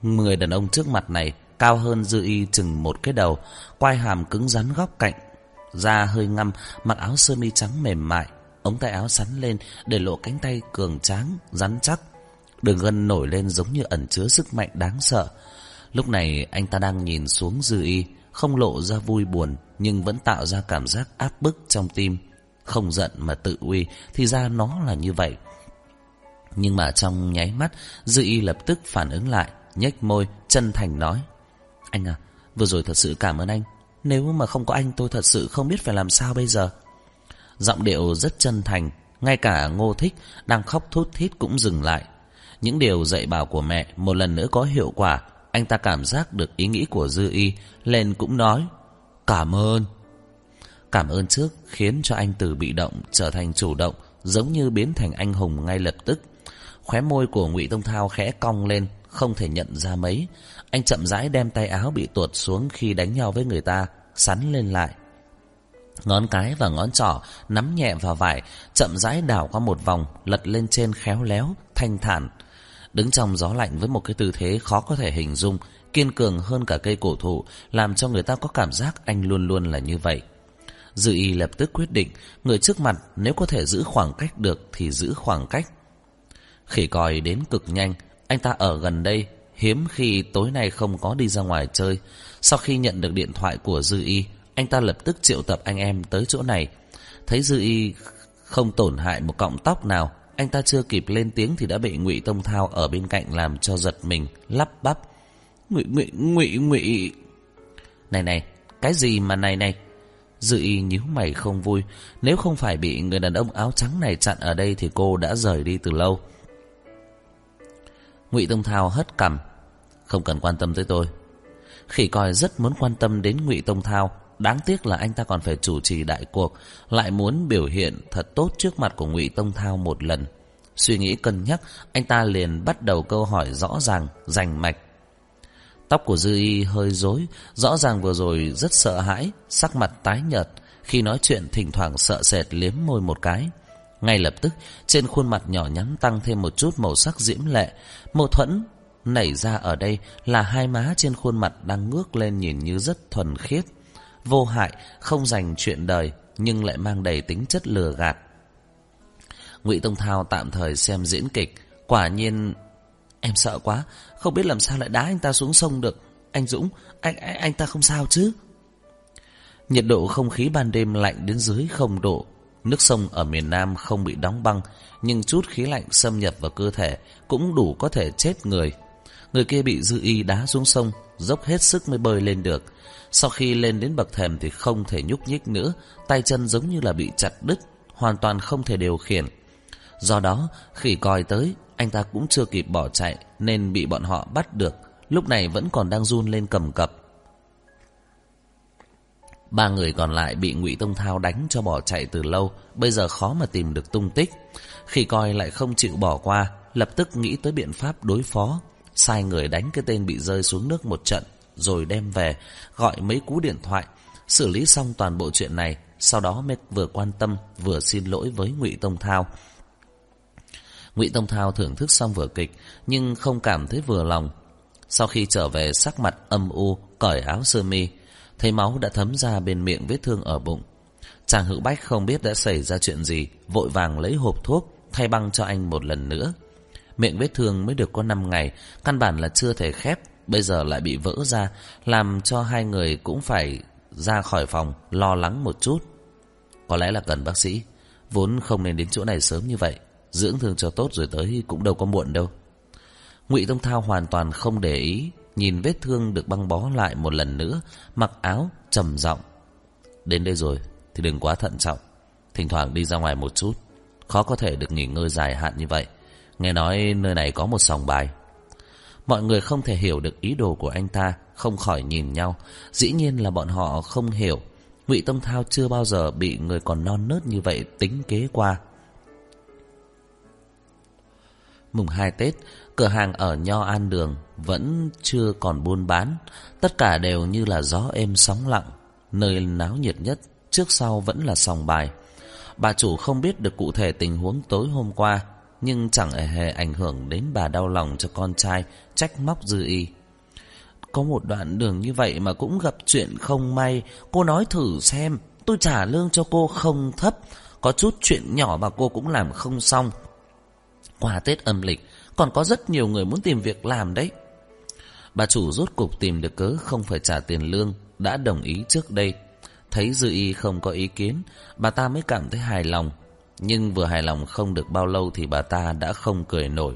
Người đàn ông trước mặt này, Cao hơn Dư Y chừng một cái đầu, Quai hàm cứng rắn góc cạnh, Da hơi ngăm, Mặc áo sơ mi trắng mềm mại. Ống tay áo sắn lên Để lộ cánh tay cường tráng, rắn chắc. Đường gân nổi lên giống như ẩn chứa sức mạnh đáng sợ. Lúc này anh ta đang nhìn xuống Dư Y Không lộ ra vui buồn Nhưng vẫn tạo ra cảm giác áp bức trong tim. Không giận mà tự uy Thì ra nó là như vậy. Nhưng mà trong nháy mắt Dư Y lập tức phản ứng lại nhếch môi, chân thành nói. Anh à, vừa rồi thật sự cảm ơn anh. Nếu mà không có anh tôi thật sự không biết phải làm sao bây giờ. Giọng điệu rất chân thành, Ngay cả ngô thích đang khóc thút thít cũng dừng lại. Những điều dạy bảo của mẹ một lần nữa có hiệu quả, Anh ta cảm giác được ý nghĩ của Dư Y, Lên cũng nói, Cảm ơn. Cảm ơn trước khiến cho anh từ bị động trở thành chủ động, Giống như biến thành anh hùng ngay lập tức. Khóe môi của ngụy Tông Thao khẽ cong lên, Không thể nhận ra mấy. Anh chậm rãi đem tay áo bị tuột xuống khi đánh nhau với người ta, Sắn lên lại. Ngón cái và ngón trỏ nắm nhẹ vào vải, chậm rãi đảo qua một vòng, lật lên trên khéo léo, thanh thản. Đứng trong gió lạnh với một cái tư thế khó có thể hình dung, kiên cường hơn cả cây cổ thụ, làm cho người ta có cảm giác anh luôn luôn là như vậy. Dư y lập tức quyết định, người trước mặt nếu có thể giữ khoảng cách được thì giữ khoảng cách. Khỉ còi đến cực nhanh, anh ta ở gần đây, hiếm khi tối nay không có đi ra ngoài chơi. Sau khi nhận được điện thoại của Dư y, anh ta lập tức triệu tập anh em tới chỗ này. Thấy Dư Y không tổn hại một cọng tóc nào, anh ta chưa kịp lên tiếng thì đã bị Ngụy Tông Thao ở bên cạnh làm cho giật mình, lắp bắp. Ngụy Ngụy Ngụy Ngụy Này này, cái gì mà này này? Dư Y nhíu mày không vui, nếu không phải bị người đàn ông áo trắng này chặn ở đây thì cô đã rời đi từ lâu. Ngụy Tông Thao hất cằm, không cần quan tâm tới tôi. Khỉ coi rất muốn quan tâm đến Ngụy Tông Thao, Đáng tiếc là anh ta còn phải chủ trì đại cuộc, Lại muốn biểu hiện thật tốt trước mặt của ngụy Tông Thao một lần. Suy nghĩ cân nhắc, Anh ta liền bắt đầu câu hỏi rõ ràng, Rành mạch. Tóc của Dư Y hơi rối, Rõ ràng vừa rồi rất sợ hãi, Sắc mặt tái nhợt, Khi nói chuyện thỉnh thoảng sợ sệt liếm môi một cái. Ngay lập tức, Trên khuôn mặt nhỏ nhắn tăng thêm một chút màu sắc diễm lệ. Mâu thuẫn nảy ra ở đây Là hai má trên khuôn mặt đang ngước lên nhìn như rất thuần khiết vô hại, không dành chuyện đời, nhưng lại mang đầy tính chất lừa gạt. Ngụy Tông Thao tạm thời xem diễn kịch, quả nhiên em sợ quá, không biết làm sao lại đá anh ta xuống sông được. Anh Dũng, anh anh, anh ta không sao chứ? Nhiệt độ không khí ban đêm lạnh đến dưới không độ. Nước sông ở miền Nam không bị đóng băng, nhưng chút khí lạnh xâm nhập vào cơ thể cũng đủ có thể chết người. Người kia bị dư y đá xuống sông, dốc hết sức mới bơi lên được. Sau khi lên đến bậc thềm thì không thể nhúc nhích nữa, tay chân giống như là bị chặt đứt, hoàn toàn không thể điều khiển. Do đó, khi coi tới, anh ta cũng chưa kịp bỏ chạy nên bị bọn họ bắt được, lúc này vẫn còn đang run lên cầm cập. Ba người còn lại bị Ngụy Tông Thao đánh cho bỏ chạy từ lâu, bây giờ khó mà tìm được tung tích. khi coi lại không chịu bỏ qua, lập tức nghĩ tới biện pháp đối phó, sai người đánh cái tên bị rơi xuống nước một trận rồi đem về, gọi mấy cú điện thoại, xử lý xong toàn bộ chuyện này, sau đó mới vừa quan tâm vừa xin lỗi với Ngụy Tông Thao. Ngụy Tông Thao thưởng thức xong vở kịch nhưng không cảm thấy vừa lòng. Sau khi trở về sắc mặt âm u, cởi áo sơ mi, thấy máu đã thấm ra bên miệng vết thương ở bụng. Chàng Hữu Bách không biết đã xảy ra chuyện gì, vội vàng lấy hộp thuốc thay băng cho anh một lần nữa. Miệng vết thương mới được có 5 ngày, căn bản là chưa thể khép, bây giờ lại bị vỡ ra, làm cho hai người cũng phải ra khỏi phòng lo lắng một chút. Có lẽ là cần bác sĩ, vốn không nên đến chỗ này sớm như vậy, dưỡng thương cho tốt rồi tới cũng đâu có muộn đâu. Ngụy Tông Thao hoàn toàn không để ý, nhìn vết thương được băng bó lại một lần nữa, mặc áo trầm giọng. Đến đây rồi thì đừng quá thận trọng, thỉnh thoảng đi ra ngoài một chút, khó có thể được nghỉ ngơi dài hạn như vậy. Nghe nói nơi này có một sòng bài Mọi người không thể hiểu được ý đồ của anh ta Không khỏi nhìn nhau Dĩ nhiên là bọn họ không hiểu Ngụy Tông Thao chưa bao giờ bị người còn non nớt như vậy tính kế qua. Mùng 2 Tết, cửa hàng ở Nho An Đường vẫn chưa còn buôn bán, tất cả đều như là gió êm sóng lặng, nơi náo nhiệt nhất trước sau vẫn là sòng bài. Bà chủ không biết được cụ thể tình huống tối hôm qua, nhưng chẳng hề ảnh hưởng đến bà đau lòng cho con trai trách móc dư y. Có một đoạn đường như vậy mà cũng gặp chuyện không may, cô nói thử xem, tôi trả lương cho cô không thấp, có chút chuyện nhỏ mà cô cũng làm không xong. Qua Tết âm lịch, còn có rất nhiều người muốn tìm việc làm đấy. Bà chủ rốt cục tìm được cớ không phải trả tiền lương, đã đồng ý trước đây. Thấy Dư Y không có ý kiến, bà ta mới cảm thấy hài lòng. Nhưng vừa hài lòng không được bao lâu thì bà ta đã không cười nổi.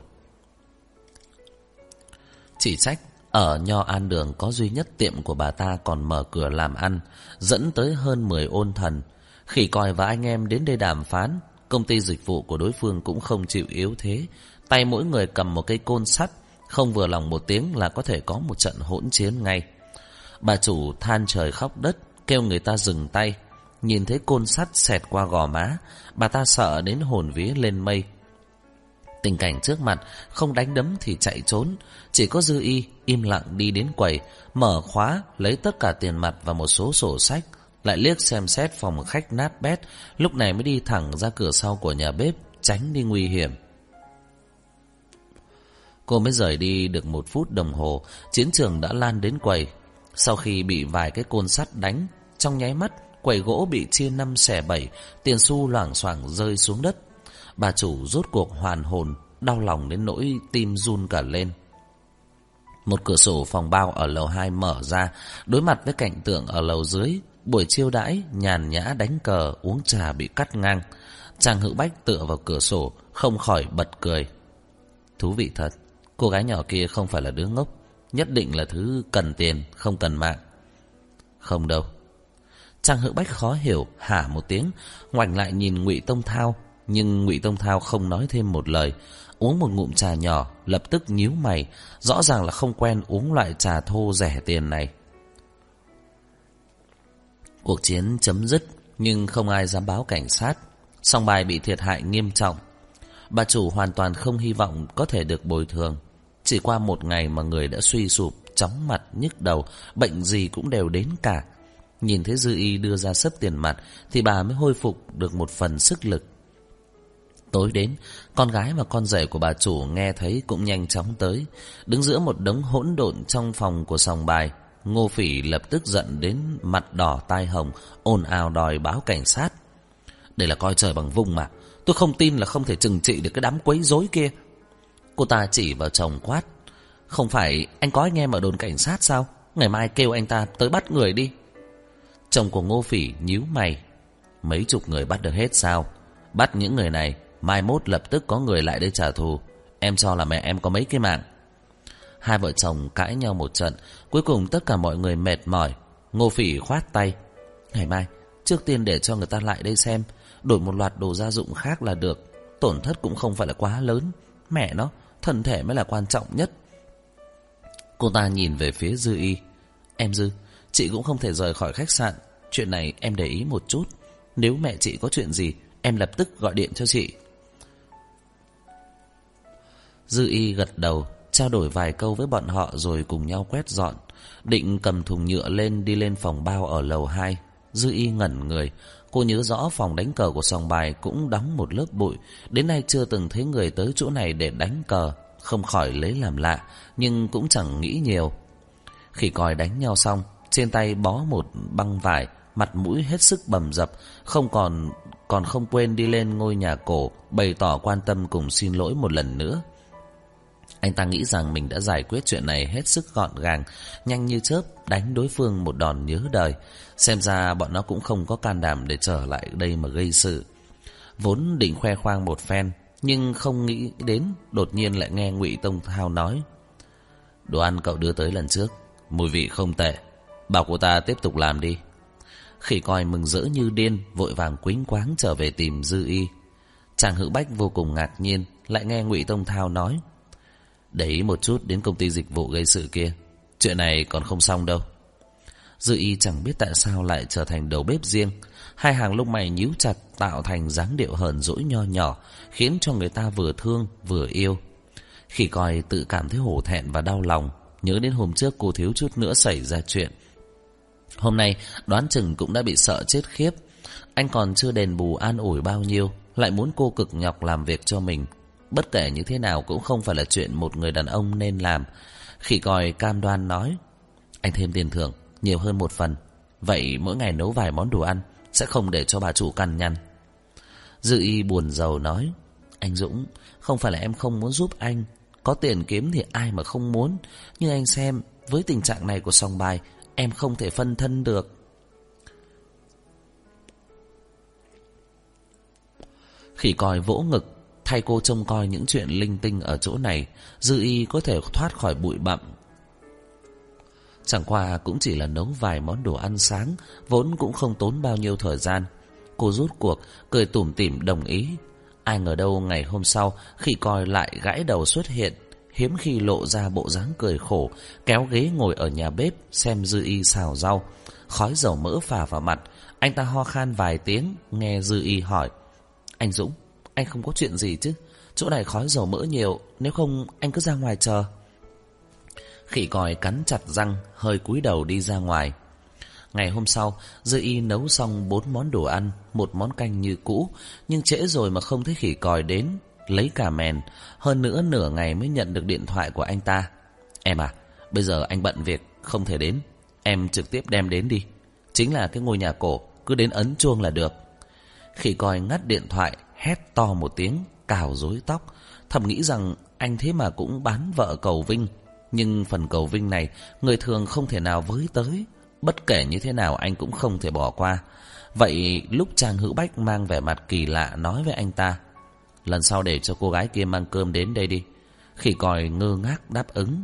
Chỉ trách, ở Nho An Đường có duy nhất tiệm của bà ta còn mở cửa làm ăn, dẫn tới hơn 10 ôn thần. Khỉ còi và anh em đến đây đàm phán, công ty dịch vụ của đối phương cũng không chịu yếu thế. Tay mỗi người cầm một cây côn sắt, không vừa lòng một tiếng là có thể có một trận hỗn chiến ngay. Bà chủ than trời khóc đất, kêu người ta dừng tay. Nhìn thấy côn sắt xẹt qua gò má, bà ta sợ đến hồn vía lên mây. Tình cảnh trước mặt, không đánh đấm thì chạy trốn. Chỉ có dư y, im lặng đi đến quầy, mở khóa, lấy tất cả tiền mặt và một số sổ sách. Lại liếc xem xét phòng khách nát bét, lúc này mới đi thẳng ra cửa sau của nhà bếp, tránh đi nguy hiểm. Cô mới rời đi được một phút đồng hồ, chiến trường đã lan đến quầy. Sau khi bị vài cái côn sắt đánh, trong nháy mắt, quầy gỗ bị chia năm xẻ bảy, tiền xu loảng xoảng rơi xuống đất. Bà chủ rốt cuộc hoàn hồn, đau lòng đến nỗi tim run cả lên. Một cửa sổ phòng bao ở lầu 2 mở ra, đối mặt với cảnh tượng ở lầu dưới, buổi chiêu đãi, nhàn nhã đánh cờ, uống trà bị cắt ngang. Chàng hữu bách tựa vào cửa sổ, không khỏi bật cười. Thú vị thật, cô gái nhỏ kia không phải là đứa ngốc, nhất định là thứ cần tiền, không cần mạng. Không đâu. Trang hữu bách khó hiểu, hả một tiếng, ngoảnh lại nhìn ngụy Tông Thao, nhưng ngụy Tông Thao không nói thêm một lời, uống một ngụm trà nhỏ, lập tức nhíu mày, rõ ràng là không quen uống loại trà thô rẻ tiền này. Cuộc chiến chấm dứt, nhưng không ai dám báo cảnh sát. Song bài bị thiệt hại nghiêm trọng. Bà chủ hoàn toàn không hy vọng có thể được bồi thường. Chỉ qua một ngày mà người đã suy sụp, chóng mặt, nhức đầu, bệnh gì cũng đều đến cả. Nhìn thấy Dư Y đưa ra sấp tiền mặt thì bà mới hồi phục được một phần sức lực. Tối đến, con gái và con rể của bà chủ nghe thấy cũng nhanh chóng tới. Đứng giữa một đống hỗn độn trong phòng của sòng bài, Ngô Phỉ lập tức giận đến mặt đỏ tai hồng, ồn ào đòi báo cảnh sát. Đây là coi trời bằng vùng mà, tôi không tin là không thể trừng trị được cái đám quấy rối kia. Cô ta chỉ vào chồng quát. Không phải anh có anh em ở đồn cảnh sát sao? Ngày mai kêu anh ta tới bắt người đi. Chồng của Ngô Phỉ nhíu mày. Mấy chục người bắt được hết sao? Bắt những người này, mai mốt lập tức có người lại đây trả thù. Em cho là mẹ em có mấy cái mạng. Hai vợ chồng cãi nhau một trận, cuối cùng tất cả mọi người mệt mỏi. Ngô Phỉ khoát tay. Ngày mai, trước tiên để cho người ta lại đây xem, đổi một loạt đồ gia dụng khác là được. Tổn thất cũng không phải là quá lớn. Mẹ nó, thân thể mới là quan trọng nhất. Cô ta nhìn về phía Dư Y. Em Dư, chị cũng không thể rời khỏi khách sạn. Chuyện này em để ý một chút. Nếu mẹ chị có chuyện gì, em lập tức gọi điện cho chị. Dư Y gật đầu, trao đổi vài câu với bọn họ rồi cùng nhau quét dọn. Định cầm thùng nhựa lên đi lên phòng bao ở lầu 2. Dư Y ngẩn người. Cô nhớ rõ phòng đánh cờ của sòng bài cũng đóng một lớp bụi. Đến nay chưa từng thấy người tới chỗ này để đánh cờ. Không khỏi lấy làm lạ, nhưng cũng chẳng nghĩ nhiều. Khi còi đánh nhau xong, trên tay bó một băng vải, mặt mũi hết sức bầm dập, không còn còn không quên đi lên ngôi nhà cổ, bày tỏ quan tâm cùng xin lỗi một lần nữa. Anh ta nghĩ rằng mình đã giải quyết chuyện này hết sức gọn gàng, nhanh như chớp đánh đối phương một đòn nhớ đời. Xem ra bọn nó cũng không có can đảm để trở lại đây mà gây sự. Vốn định khoe khoang một phen, nhưng không nghĩ đến đột nhiên lại nghe Ngụy Tông Thao nói. Đồ ăn cậu đưa tới lần trước, mùi vị không tệ, bảo cô ta tiếp tục làm đi. Khỉ coi mừng rỡ như điên, vội vàng quính quáng trở về tìm Dư Y. Chàng hữu bách vô cùng ngạc nhiên, lại nghe Ngụy Tông Thao nói. Để ý một chút đến công ty dịch vụ gây sự kia Chuyện này còn không xong đâu Dư y chẳng biết tại sao lại trở thành đầu bếp riêng. Hai hàng lông mày nhíu chặt tạo thành dáng điệu hờn dỗi nho nhỏ, khiến cho người ta vừa thương vừa yêu. Khi coi tự cảm thấy hổ thẹn và đau lòng, nhớ đến hôm trước cô thiếu chút nữa xảy ra chuyện. Hôm nay đoán chừng cũng đã bị sợ chết khiếp. Anh còn chưa đền bù an ủi bao nhiêu, lại muốn cô cực nhọc làm việc cho mình. Bất kể như thế nào cũng không phải là chuyện một người đàn ông nên làm. Khi coi cam đoan nói, anh thêm tiền thưởng, nhiều hơn một phần. Vậy mỗi ngày nấu vài món đồ ăn, sẽ không để cho bà chủ cằn nhằn. Dư y buồn giàu nói, anh Dũng, không phải là em không muốn giúp anh. Có tiền kiếm thì ai mà không muốn. Nhưng anh xem, với tình trạng này của song bài, em không thể phân thân được. Khỉ còi vỗ ngực, thay cô trông coi những chuyện linh tinh ở chỗ này, dư y có thể thoát khỏi bụi bặm. Chẳng qua cũng chỉ là nấu vài món đồ ăn sáng, vốn cũng không tốn bao nhiêu thời gian. Cô rút cuộc, cười tủm tỉm đồng ý. Ai ngờ đâu ngày hôm sau, khi coi lại gãi đầu xuất hiện, hiếm khi lộ ra bộ dáng cười khổ, kéo ghế ngồi ở nhà bếp xem dư y xào rau. Khói dầu mỡ phả vào mặt, anh ta ho khan vài tiếng, nghe dư y hỏi. Anh Dũng, anh không có chuyện gì chứ? Chỗ này khói dầu mỡ nhiều, nếu không anh cứ ra ngoài chờ. Khỉ còi cắn chặt răng, hơi cúi đầu đi ra ngoài. Ngày hôm sau, Dư Y nấu xong bốn món đồ ăn, một món canh như cũ, nhưng trễ rồi mà không thấy khỉ còi đến, lấy cả mèn, hơn nữa nửa ngày mới nhận được điện thoại của anh ta. Em à, bây giờ anh bận việc, không thể đến, em trực tiếp đem đến đi. Chính là cái ngôi nhà cổ, cứ đến ấn chuông là được. Khỉ còi ngắt điện thoại, hét to một tiếng, cào rối tóc, thầm nghĩ rằng anh thế mà cũng bán vợ cầu Vinh. Nhưng phần cầu Vinh này, người thường không thể nào với tới, bất kể như thế nào anh cũng không thể bỏ qua. Vậy lúc Trang Hữu Bách mang vẻ mặt kỳ lạ nói với anh ta, lần sau để cho cô gái kia mang cơm đến đây đi. Khỉ còi ngơ ngác đáp ứng.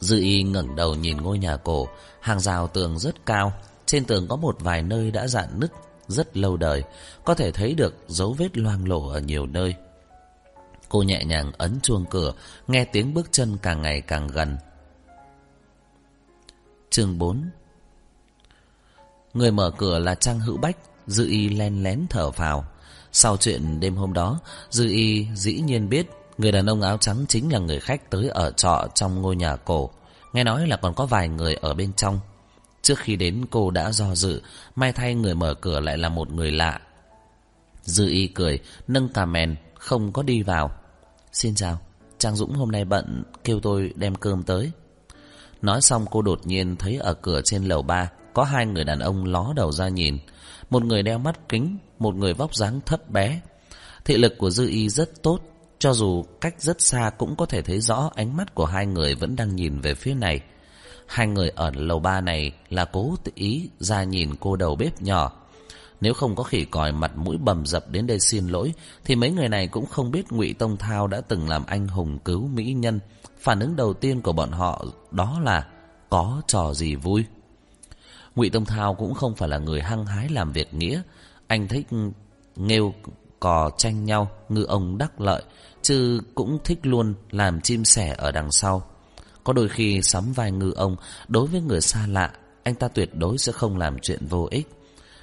Dư y ngẩng đầu nhìn ngôi nhà cổ, hàng rào tường rất cao, trên tường có một vài nơi đã dạn nứt, rất lâu đời, có thể thấy được dấu vết loang lổ ở nhiều nơi. Cô nhẹ nhàng ấn chuông cửa, nghe tiếng bước chân càng ngày càng gần. Chương 4 Người mở cửa là Trang Hữu Bách, Dư Y len lén thở phào. Sau chuyện đêm hôm đó, Dư Y dĩ nhiên biết người đàn ông áo trắng chính là người khách tới ở trọ trong ngôi nhà cổ. Nghe nói là còn có vài người ở bên trong. Trước khi đến cô đã do dự, may thay người mở cửa lại là một người lạ. Dư Y cười, nâng cà mèn, không có đi vào. Xin chào, Trang Dũng hôm nay bận, kêu tôi đem cơm tới. Nói xong cô đột nhiên thấy ở cửa trên lầu ba có hai người đàn ông ló đầu ra nhìn. Một người đeo mắt kính, một người vóc dáng thấp bé. Thị lực của Dư Y rất tốt, cho dù cách rất xa cũng có thể thấy rõ ánh mắt của hai người vẫn đang nhìn về phía này. Hai người ở lầu ba này là cố tự ý ra nhìn cô đầu bếp nhỏ. Nếu không có khỉ còi mặt mũi bầm dập đến đây xin lỗi, thì mấy người này cũng không biết ngụy Tông Thao đã từng làm anh hùng cứu mỹ nhân. Phản ứng đầu tiên của bọn họ đó là có trò gì vui. Ngụy Tông Thao cũng không phải là người hăng hái làm việc nghĩa. Anh thích nghêu cò tranh nhau, ngư ông đắc lợi, chứ cũng thích luôn làm chim sẻ ở đằng sau. Có đôi khi sắm vai ngư ông, đối với người xa lạ, anh ta tuyệt đối sẽ không làm chuyện vô ích.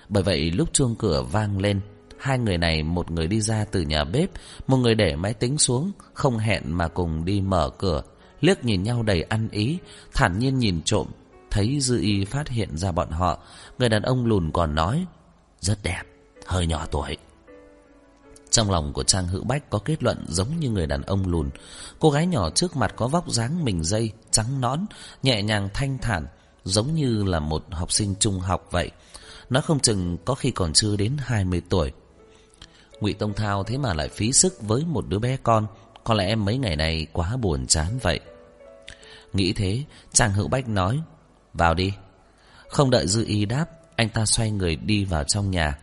Bởi vậy lúc chuông cửa vang lên, hai người này một người đi ra từ nhà bếp, một người để máy tính xuống, không hẹn mà cùng đi mở cửa, liếc nhìn nhau đầy ăn ý, thản nhiên nhìn trộm, thấy Dư Y phát hiện ra bọn họ, người đàn ông lùn còn nói, rất đẹp, hơi nhỏ tuổi. Trong lòng của Trang Hữu Bách có kết luận giống như người đàn ông lùn. Cô gái nhỏ trước mặt có vóc dáng mình dây, trắng nõn, nhẹ nhàng thanh thản, giống như là một học sinh trung học vậy. Nó không chừng có khi còn chưa đến 20 tuổi. Ngụy Tông Thao thế mà lại phí sức với một đứa bé con, có lẽ mấy ngày này quá buồn chán vậy. Nghĩ thế, Trang Hữu Bách nói, vào đi. Không đợi Dư Y đáp, anh ta xoay người đi vào trong nhà.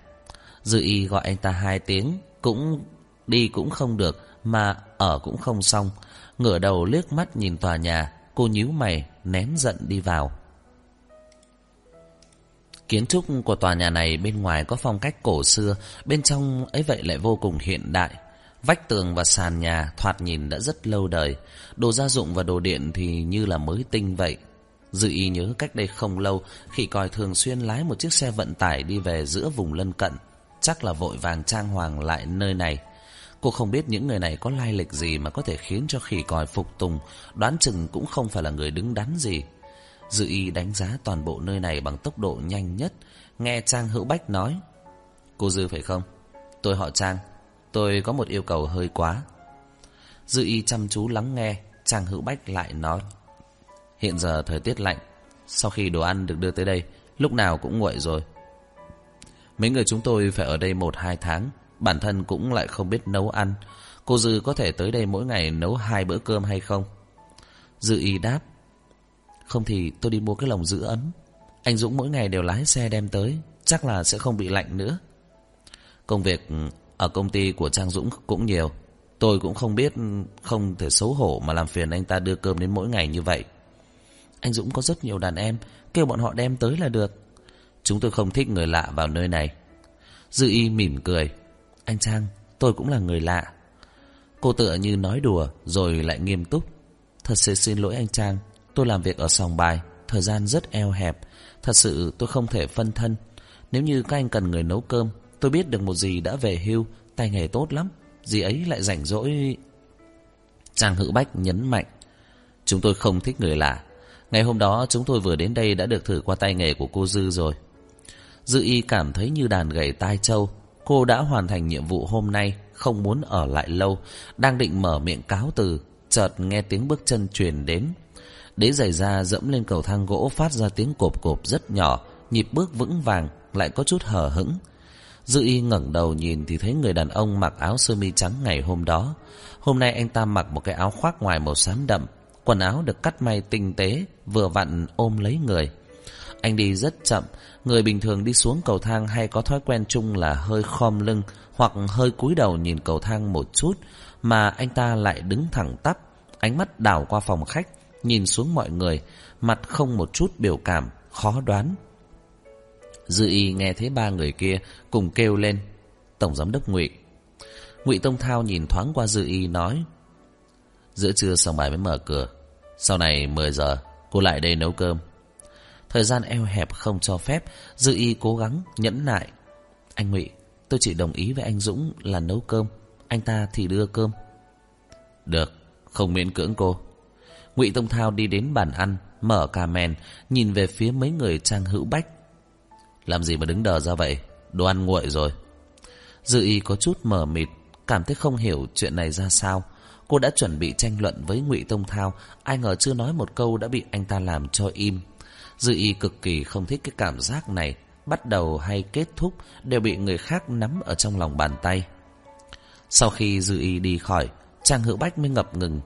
Dư Y gọi anh ta hai tiếng, cũng đi cũng không được, mà ở cũng không xong. Ngửa đầu liếc mắt nhìn tòa nhà, cô nhíu mày, nén giận đi vào. Kiến trúc của tòa nhà này bên ngoài có phong cách cổ xưa, bên trong ấy vậy lại vô cùng hiện đại. Vách tường và sàn nhà thoạt nhìn đã rất lâu đời, đồ gia dụng và đồ điện thì như là mới tinh vậy. Dư y nhớ cách đây không lâu Khi còi thường xuyên lái một chiếc xe vận tải Đi về giữa vùng lân cận Chắc là vội vàng trang hoàng lại nơi này. Cô không biết những người này có lai lịch gì Mà có thể khiến cho khỉ còi phục tùng, Đoán chừng cũng không phải là người đứng đắn gì. Dư y đánh giá toàn bộ nơi này Bằng tốc độ nhanh nhất, Nghe Trang Hữu Bách nói. Cô Dư phải không? Tôi họ Trang, Tôi có một yêu cầu hơi quá. Dư y chăm chú lắng nghe, Trang Hữu Bách lại nói. Hiện giờ thời tiết lạnh, Sau khi đồ ăn được đưa tới đây, Lúc nào cũng nguội rồi. Mấy người chúng tôi phải ở đây một, hai tháng, Bản thân cũng lại không biết nấu ăn. Cô Dư có thể tới đây mỗi ngày nấu hai bữa cơm hay không? Dư y đáp, Không thì tôi đi mua cái lồng giữ ấm. Anh Dũng mỗi ngày đều lái xe đem tới, Chắc là sẽ không bị lạnh nữa. Công việc ở công ty của Trang Dũng cũng nhiều. Tôi cũng không biết, Không thể xấu hổ mà làm phiền anh ta đưa cơm đến mỗi ngày như vậy. Anh Dũng có rất nhiều đàn em, Kêu bọn họ đem tới là được. Chúng tôi không thích người lạ vào nơi này. Dư y mỉm cười. Anh Trang, tôi cũng là người lạ. Cô tựa như nói đùa, Rồi lại nghiêm túc. Thật sự xin lỗi anh Trang, Tôi làm việc ở sòng bài, Thời gian rất eo hẹp. Thật sự tôi không thể phân thân. Nếu như các anh cần người nấu cơm, Tôi biết được một gì đã về hưu, Tay nghề tốt lắm. Dì ấy lại rảnh rỗi. Trang Hữu Bách nhấn mạnh, Chúng tôi không thích người lạ. Ngày hôm đó chúng tôi vừa đến đây đã được thử qua tay nghề của cô Dư rồi. Dư y cảm thấy như đàn gầy tai trâu Cô đã hoàn thành nhiệm vụ hôm nay Không muốn ở lại lâu Đang định mở miệng cáo từ Chợt nghe tiếng bước chân truyền đến Đế giày ra dẫm lên cầu thang gỗ Phát ra tiếng cộp cộp rất nhỏ Nhịp bước vững vàng Lại có chút hờ hững Dư y ngẩng đầu nhìn thì thấy người đàn ông mặc áo sơ mi trắng ngày hôm đó. Hôm nay anh ta mặc một cái áo khoác ngoài màu xám đậm. Quần áo được cắt may tinh tế, vừa vặn ôm lấy người. Anh đi rất chậm, người bình thường đi xuống cầu thang hay có thói quen chung là hơi khom lưng hoặc hơi cúi đầu nhìn cầu thang một chút, mà anh ta lại đứng thẳng tắp, ánh mắt đảo qua phòng khách, nhìn xuống mọi người, mặt không một chút biểu cảm, khó đoán Dư y nghe thấy ba người kia cùng kêu lên. Tổng giám đốc Ngụy. Ngụy Tông Thao nhìn thoáng qua Dư y nói. Giữa trưa xong bài mới mở cửa. Sau này 10 giờ cô lại đây nấu cơm. Thời gian eo hẹp không cho phép, Dư y cố gắng nhẫn nại. Anh Ngụy, tôi chỉ đồng ý với anh Dũng là nấu cơm, anh ta thì đưa cơm. Được, không miễn cưỡng cô. Ngụy Tông Thao đi đến bàn ăn, mở cà mèn, nhìn về phía mấy người trang hữu bách. Làm gì mà đứng đờ ra vậy Đồ ăn nguội rồi Dư y có chút mờ mịt Cảm thấy không hiểu chuyện này ra sao Cô đã chuẩn bị tranh luận với ngụy Tông Thao Ai ngờ chưa nói một câu đã bị anh ta làm cho im Dư y cực kỳ không thích cái cảm giác này, Bắt đầu hay kết thúc Đều bị người khác nắm ở trong lòng bàn tay. Sau khi Dư y đi khỏi, Trang Hữu Bách mới ngập ngừng.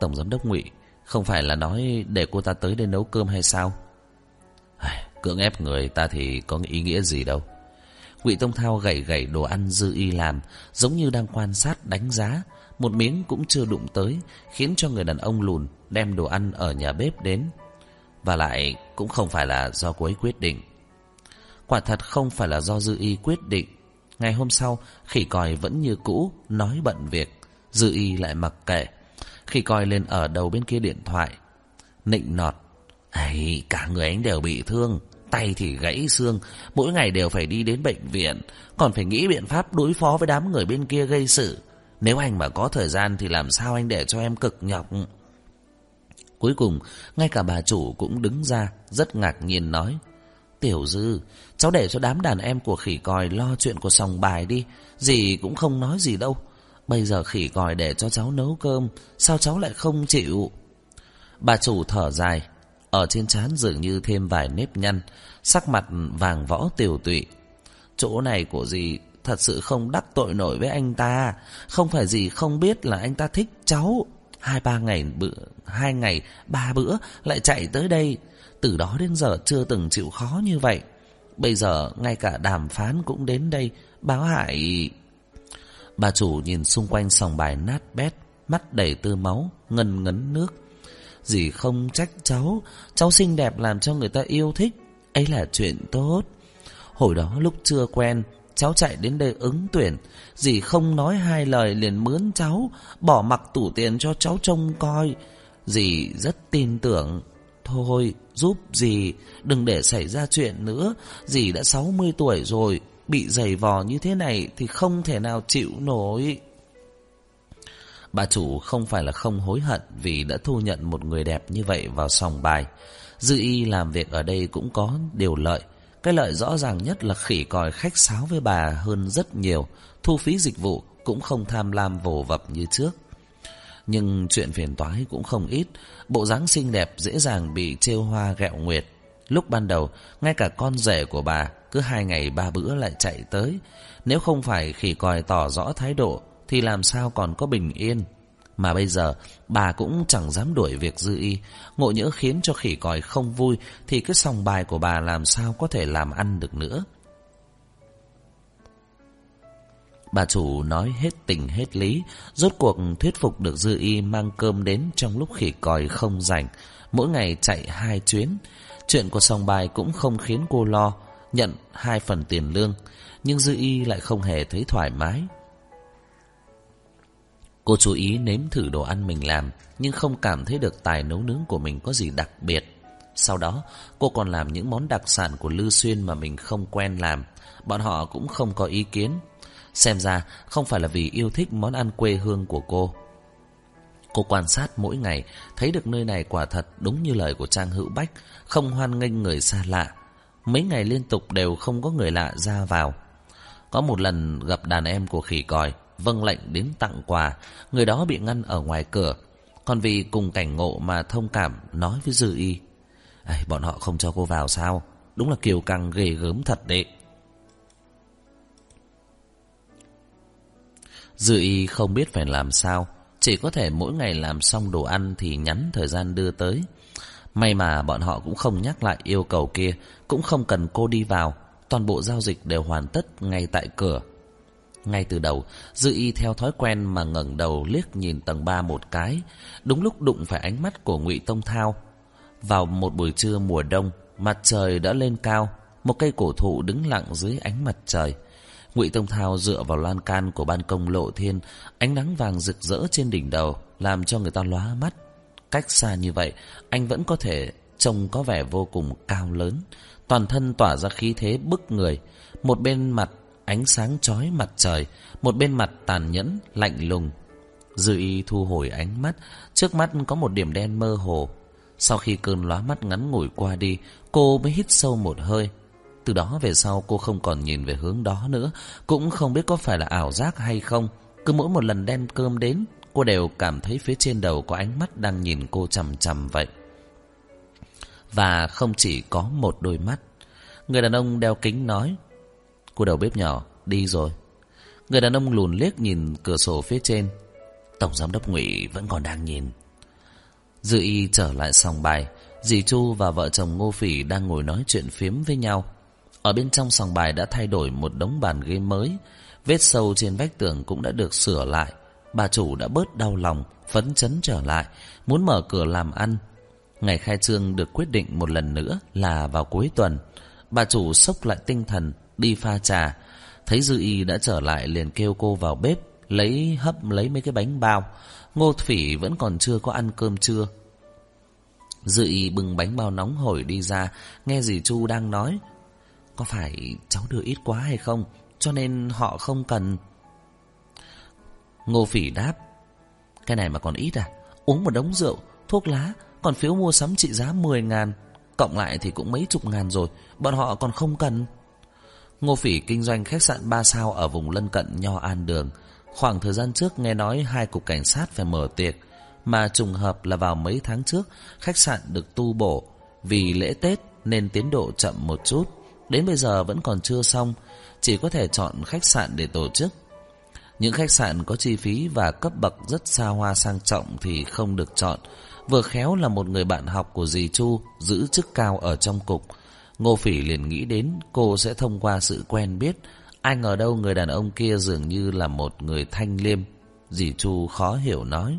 Tổng giám đốc ngụy, Không phải là nói để cô ta tới đây nấu cơm hay sao? Cưỡng ép người ta thì có ý nghĩa gì đâu. Ngụy Tông Thao gảy gảy đồ ăn dư y làm, Giống như đang quan sát đánh giá. Một miếng cũng chưa đụng tới, Khiến cho người đàn ông lùn Đem đồ ăn ở nhà bếp đến. Và lại cũng không phải là do cô ấy quyết định. Quả thật không phải là do dư y quyết định. Ngày hôm sau Khỉ còi vẫn như cũ Nói bận việc. Dư y lại mặc kệ. Khỉ còi lên ở đầu bên kia điện thoại. Nịnh nọt ấy cả người anh đều bị thương. Tay thì gãy xương, mỗi ngày đều phải đi đến bệnh viện, còn phải nghĩ biện pháp đối phó với đám người bên kia gây sự. Nếu anh mà có thời gian thì làm sao anh để cho em cực nhọc. Cuối cùng, ngay cả bà chủ cũng đứng ra, rất ngạc nhiên nói. Tiểu Dư, cháu để cho đám đàn em của khỉ còi lo chuyện của sòng bài đi, gì cũng không nói gì đâu. Bây giờ khỉ còi để cho cháu nấu cơm, sao cháu lại không chịu? Bà chủ thở dài, ở trên trán dường như thêm vài nếp nhăn, sắc mặt vàng võ tiểu tụy. Chỗ này của dì thật sự không đắc tội nổi với anh ta. Không phải gì không biết là anh ta thích cháu. Hai ba ngày bữa, hai ngày, ba bữa lại chạy tới đây. Từ đó đến giờ chưa từng chịu khó như vậy. Bây giờ ngay cả đàm phán cũng đến đây, báo hại... Bà chủ nhìn xung quanh sòng bài nát bét, mắt đầy tư máu, ngân ngấn nước. Dì không trách cháu Cháu xinh đẹp làm cho người ta yêu thích ấy là chuyện tốt Hồi đó lúc chưa quen Cháu chạy đến đây ứng tuyển Dì không nói hai lời liền mướn cháu Bỏ mặc tủ tiền cho cháu trông coi Dì rất tin tưởng Thôi, giúp dì, đừng để xảy ra chuyện nữa. Dì đã 60 tuổi rồi, bị giày vò như thế này thì không thể nào chịu nổi. Bà chủ không phải là không hối hận vì đã thu nhận một người đẹp như vậy vào sòng bài. Dư y làm việc ở đây cũng có điều lợi. Cái lợi rõ ràng nhất là khỉ còi khách sáo với bà hơn rất nhiều. Thu phí dịch vụ cũng không tham lam vồ vập như trước. Nhưng chuyện phiền toái cũng không ít. Bộ dáng xinh đẹp dễ dàng bị trêu hoa gẹo nguyệt. Lúc ban đầu, ngay cả con rể của bà cứ hai ngày ba bữa lại chạy tới. Nếu không phải khỉ còi tỏ rõ thái độ, thì làm sao còn có bình yên. Mà bây giờ, bà cũng chẳng dám đuổi việc dư y. Ngộ nhỡ khiến cho khỉ còi không vui, thì cái sòng bài của bà làm sao có thể làm ăn được nữa. Bà chủ nói hết tình hết lý, rốt cuộc thuyết phục được dư y mang cơm đến trong lúc khỉ còi không rảnh, mỗi ngày chạy hai chuyến. Chuyện của sòng bài cũng không khiến cô lo, nhận hai phần tiền lương, nhưng dư y lại không hề thấy thoải mái. Cô chú ý nếm thử đồ ăn mình làm, nhưng không cảm thấy được tài nấu nướng của mình có gì đặc biệt. Sau đó, cô còn làm những món đặc sản của Lư Xuyên mà mình không quen làm. Bọn họ cũng không có ý kiến. Xem ra, không phải là vì yêu thích món ăn quê hương của cô. Cô quan sát mỗi ngày, thấy được nơi này quả thật đúng như lời của Trang Hữu Bách, không hoan nghênh người xa lạ. Mấy ngày liên tục đều không có người lạ ra vào. Có một lần gặp đàn em của khỉ còi, vâng lệnh đến tặng quà, người đó bị ngăn ở ngoài cửa. Còn vì cùng cảnh ngộ mà thông cảm nói với Dư Y. Ây, bọn họ không cho cô vào sao? Đúng là kiều căng ghê gớm thật đấy. Dư Y không biết phải làm sao, chỉ có thể mỗi ngày làm xong đồ ăn thì nhắn thời gian đưa tới. May mà bọn họ cũng không nhắc lại yêu cầu kia, cũng không cần cô đi vào, toàn bộ giao dịch đều hoàn tất ngay tại cửa. Ngay từ đầu, Dư Y theo thói quen mà ngẩng đầu liếc nhìn tầng 3 một cái, đúng lúc đụng phải ánh mắt của Ngụy Tông Thao. Vào một buổi trưa mùa đông, mặt trời đã lên cao, một cây cổ thụ đứng lặng dưới ánh mặt trời. Ngụy Tông Thao dựa vào lan can của ban công lộ thiên, ánh nắng vàng rực rỡ trên đỉnh đầu, làm cho người ta lóa mắt. Cách xa như vậy, anh vẫn có thể trông có vẻ vô cùng cao lớn, toàn thân tỏa ra khí thế bức người. Một bên mặt ánh sáng chói mặt trời, một bên mặt tàn nhẫn, lạnh lùng. Dư y thu hồi ánh mắt, trước mắt có một điểm đen mơ hồ. Sau khi cơn lóa mắt ngắn ngủi qua đi, cô mới hít sâu một hơi. Từ đó về sau cô không còn nhìn về hướng đó nữa, cũng không biết có phải là ảo giác hay không. Cứ mỗi một lần đem cơm đến, cô đều cảm thấy phía trên đầu có ánh mắt đang nhìn cô chằm chằm vậy. Và không chỉ có một đôi mắt. Người đàn ông đeo kính nói, Cô đầu bếp nhỏ đi rồi Người đàn ông lùn liếc nhìn cửa sổ phía trên Tổng giám đốc Ngụy vẫn còn đang nhìn Dư y trở lại sòng bài Dì Chu và vợ chồng Ngô Phỉ đang ngồi nói chuyện phiếm với nhau ở bên trong sòng bài đã thay đổi một đống bàn ghế mới Vết sâu trên vách tường cũng đã được sửa lại Bà chủ đã bớt đau lòng Phấn chấn trở lại Muốn mở cửa làm ăn Ngày khai trương được quyết định một lần nữa là vào cuối tuần Bà chủ sốc lại tinh thần đi pha trà. Thấy Dư Y đã trở lại liền kêu cô vào bếp, lấy hấp lấy mấy cái bánh bao. Ngô Phỉ vẫn còn chưa có ăn cơm trưa. Dư Y bưng bánh bao nóng hổi đi ra, nghe dì Chu đang nói. Có phải cháu đưa ít quá hay không? Cho nên họ không cần... Ngô Phỉ đáp. Cái này mà còn ít à? Uống một đống rượu, thuốc lá, còn phiếu mua sắm trị giá 10 ngàn. Cộng lại thì cũng mấy chục ngàn rồi, bọn họ còn không cần. Ngô Phỉ kinh doanh khách sạn 3 sao ở vùng lân cận Nho An Đường. Khoảng thời gian trước nghe nói hai cục cảnh sát phải mở tiệc, mà trùng hợp là vào mấy tháng trước, khách sạn được tu bổ. Vì lễ Tết nên tiến độ chậm một chút, đến bây giờ vẫn còn chưa xong, chỉ có thể chọn khách sạn để tổ chức. Những khách sạn có chi phí và cấp bậc rất xa hoa sang trọng thì không được chọn. Vừa khéo là một người bạn học của dì Chu giữ chức cao ở trong cục, Ngô Phỉ liền nghĩ đến cô sẽ thông qua sự quen biết. Ai ngờ đâu người đàn ông kia dường như là một người thanh liêm. Dì Chu khó hiểu nói.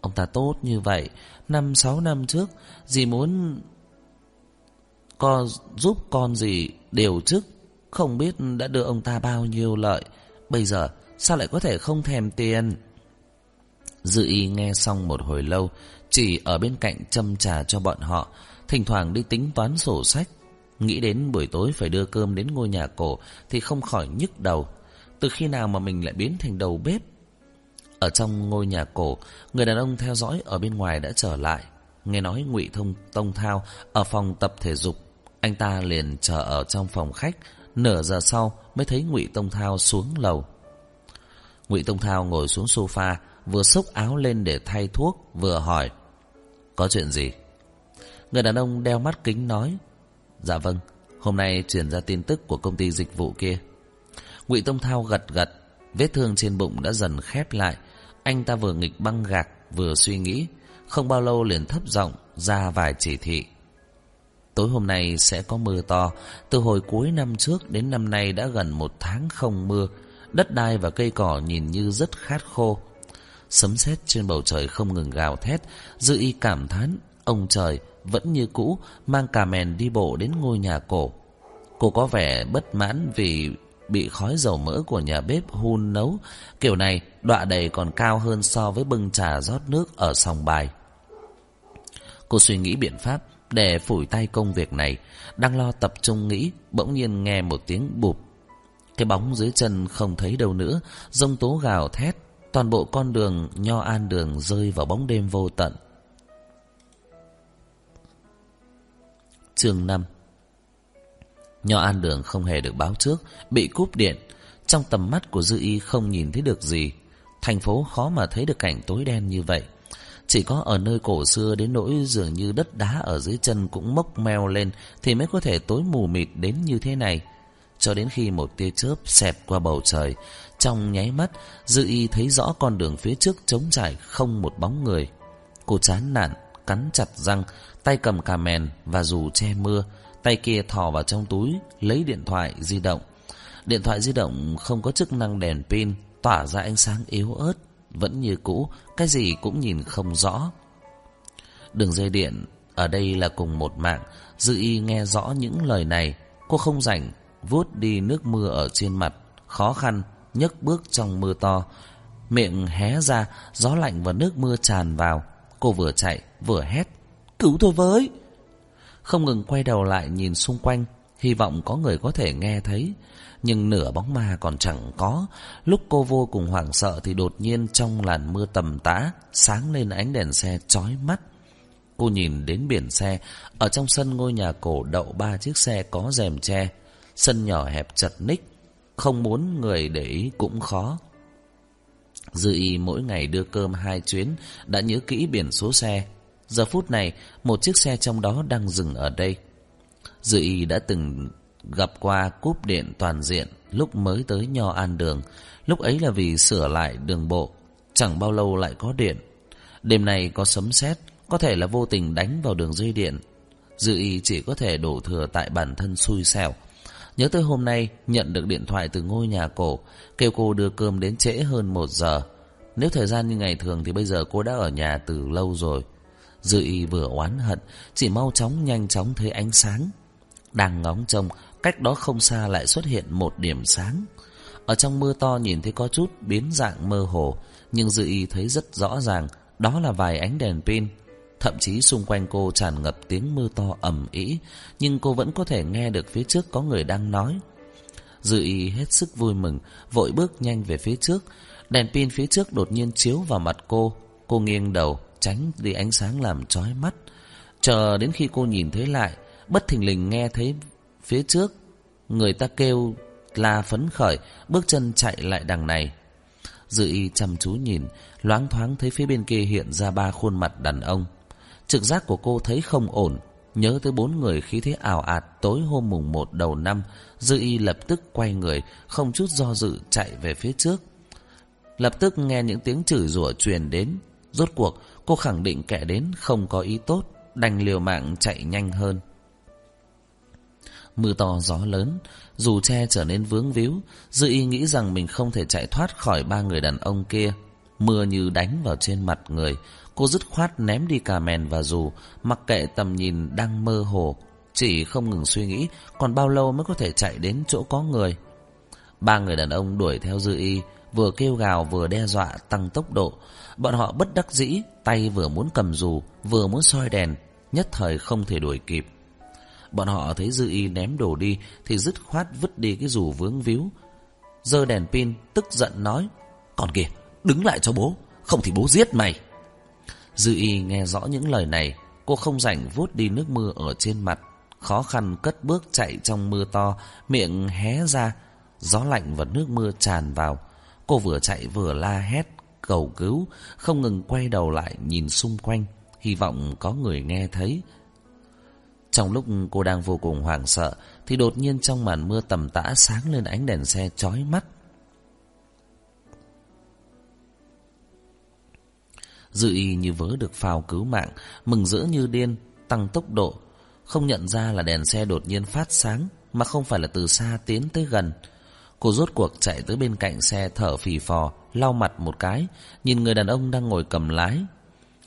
Ông ta tốt như vậy. Năm sáu năm trước, dì muốn con giúp con gì đều chức. Không biết đã đưa ông ta bao nhiêu lợi. Bây giờ, sao lại có thể không thèm tiền? Dư y nghe xong một hồi lâu Chỉ ở bên cạnh châm trà cho bọn họ Thỉnh thoảng đi tính toán sổ sách Nghĩ đến buổi tối phải đưa cơm đến ngôi nhà cổ Thì không khỏi nhức đầu Từ khi nào mà mình lại biến thành đầu bếp Ở trong ngôi nhà cổ Người đàn ông theo dõi ở bên ngoài đã trở lại Nghe nói ngụy Thông Tông Thao Ở phòng tập thể dục anh ta liền chờ ở trong phòng khách, Nửa giờ sau mới thấy ngụy Tông Thao xuống lầu. Ngụy Tông Thao ngồi xuống sofa, Vừa xốc áo lên để thay thuốc, Vừa hỏi, Có chuyện gì? Người đàn ông đeo mắt kính nói Dạ vâng Hôm nay truyền ra tin tức của công ty dịch vụ kia. Ngụy Tông Thao gật gật, Vết thương trên bụng đã dần khép lại. Anh ta vừa nghịch băng gạc, Vừa suy nghĩ, Không bao lâu liền thấp giọng ra vài chỉ thị. Tối hôm nay sẽ có mưa to. Từ hồi cuối năm trước đến năm nay đã gần một tháng không mưa. Đất đai và cây cỏ nhìn như rất khát khô. Sấm sét trên bầu trời không ngừng gào thét. Dư y cảm thán Ông trời vẫn như cũ Mang cà mèn đi bộ đến ngôi nhà cổ. Cô có vẻ bất mãn vì bị khói dầu mỡ của nhà bếp hun nấu. Kiểu này, đọa đầy còn cao hơn so với bưng trà rót nước ở sòng bài. Cô suy nghĩ biện pháp để phủi tay công việc này. Đang lo tập trung nghĩ, bỗng nhiên nghe một tiếng bụp. Cái bóng dưới chân không thấy đâu nữa, rông tố gào thét. Toàn bộ con đường Nho An Đường rơi vào bóng đêm vô tận. Chương năm. Nho An Đường không hề được báo trước, bị cúp điện. Trong tầm mắt của Dư Y không nhìn thấy được gì. Thành phố khó mà thấy được cảnh tối đen như vậy. Chỉ có ở nơi cổ xưa đến nỗi dường như đất đá ở dưới chân cũng mốc meo lên thì mới có thể tối mù mịt đến như thế này. Cho đến khi một tia chớp xẹt qua bầu trời, trong nháy mắt, Dư Y thấy rõ con đường phía trước trống trải không một bóng người. Cô chán nản, cắn chặt răng, tay cầm cà mèn và dù che mưa, tay kia thò vào trong túi, lấy điện thoại di động. Điện thoại di động không có chức năng đèn pin, tỏa ra ánh sáng yếu ớt, vẫn như cũ, cái gì cũng nhìn không rõ. Đường dây điện ở đây là cùng một mạng, Dư Y nghe rõ những lời này, cô không rảnh, vuốt đi nước mưa ở trên mặt, khó khăn, nhấc bước trong mưa to. Miệng hé ra, gió lạnh và nước mưa tràn vào. Cô vừa chạy, vừa hét. Cứu tôi với! Không ngừng quay đầu lại nhìn xung quanh, hy vọng có người có thể nghe thấy. Nhưng nửa bóng ma còn chẳng có. Lúc cô vô cùng hoảng sợ thì đột nhiên trong làn mưa tầm tã, sáng lên ánh đèn xe chói mắt. Cô nhìn đến biển xe, ở trong sân ngôi nhà cổ đậu ba chiếc xe có rèm tre, Sân nhỏ hẹp chật ních, không muốn người để ý cũng khó. Dư y mỗi ngày đưa cơm hai chuyến, đã nhớ kỹ biển số xe. Giờ phút này, một chiếc xe trong đó đang dừng ở đây. Dư y đã từng gặp qua cúp điện toàn diện lúc mới tới Nho An Đường. Lúc ấy là vì sửa lại đường bộ, chẳng bao lâu lại có điện. Đêm nay có sấm sét, có thể là vô tình đánh vào đường dây điện. Dư y chỉ có thể đổ thừa tại bản thân xui xẻo. Nhớ tới hôm nay nhận được điện thoại từ ngôi nhà cổ, kêu cô đưa cơm đến trễ hơn một giờ. Nếu thời gian như ngày thường thì bây giờ cô đã ở nhà từ lâu rồi. Dư y vừa oán hận, chỉ mau chóng nhanh chóng thấy ánh sáng. Đang ngóng trông, cách đó không xa lại xuất hiện một điểm sáng. Ở trong mưa to nhìn thấy có chút biến dạng mơ hồ, nhưng Dư y thấy rất rõ ràng, đó là vài ánh đèn pin. Thậm chí xung quanh cô tràn ngập tiếng mưa to ầm ĩ, nhưng cô vẫn có thể nghe được phía trước có người đang nói. Dư y hết sức vui mừng, vội bước nhanh về phía trước. Đèn pin phía trước đột nhiên chiếu vào mặt cô. Cô nghiêng đầu, tránh đi ánh sáng làm chói mắt. Chờ đến khi cô nhìn thấy lại, bất thình lình nghe thấy phía trước người ta kêu la phấn khởi, bước chân chạy lại đằng này. Dư y chăm chú nhìn, loáng thoáng thấy phía bên kia hiện ra ba khuôn mặt đàn ông. Trực giác của cô thấy không ổn, nhớ tới bốn người khí thế ảo ạt tối hôm mùng một đầu năm, Dư y lập tức quay người, không chút do dự chạy về phía trước. Lập tức nghe những tiếng chửi rủa truyền đến, rốt cuộc cô khẳng định kẻ đến không có ý tốt, đành liều mạng chạy nhanh hơn. Mưa to gió lớn, dù che trở nên vướng víu, Dư y nghĩ rằng mình không thể chạy thoát khỏi ba người đàn ông kia. Mưa như đánh vào trên mặt người, cô dứt khoát ném đi cà mèn và dù, mặc kệ tầm nhìn đang mơ hồ, chỉ không ngừng suy nghĩ còn bao lâu mới có thể chạy đến chỗ có người. Ba người đàn ông đuổi theo Dư y, vừa kêu gào vừa đe dọa tăng tốc độ. Bọn họ bất đắc dĩ, tay vừa muốn cầm dù, vừa muốn soi đèn, nhất thời không thể đuổi kịp. Bọn họ thấy Dư Y ném đồ đi thì dứt khoát vứt đi cái dù vướng víu. Giơ đèn pin, tức giận nói, còn kìa, đứng lại cho bố, không thì bố giết mày. Dư Y nghe rõ những lời này, cô không rảnh vuốt đi nước mưa ở trên mặt, khó khăn cất bước chạy trong mưa to, miệng hé ra, gió lạnh và nước mưa tràn vào. Cô vừa chạy vừa la hét, cầu cứu, không ngừng quay đầu lại nhìn xung quanh, hy vọng có người nghe thấy. Trong lúc cô đang vô cùng hoảng sợ, thì đột nhiên trong màn mưa tầm tã sáng lên ánh đèn xe chói mắt. Dư y như vớ được phao cứu mạng, mừng rỡ như điên, tăng tốc độ. Không nhận ra là đèn xe đột nhiên phát sáng, mà không phải là từ xa tiến tới gần. Cô rốt cuộc chạy tới bên cạnh xe thở phì phò, lau mặt một cái, nhìn người đàn ông đang ngồi cầm lái.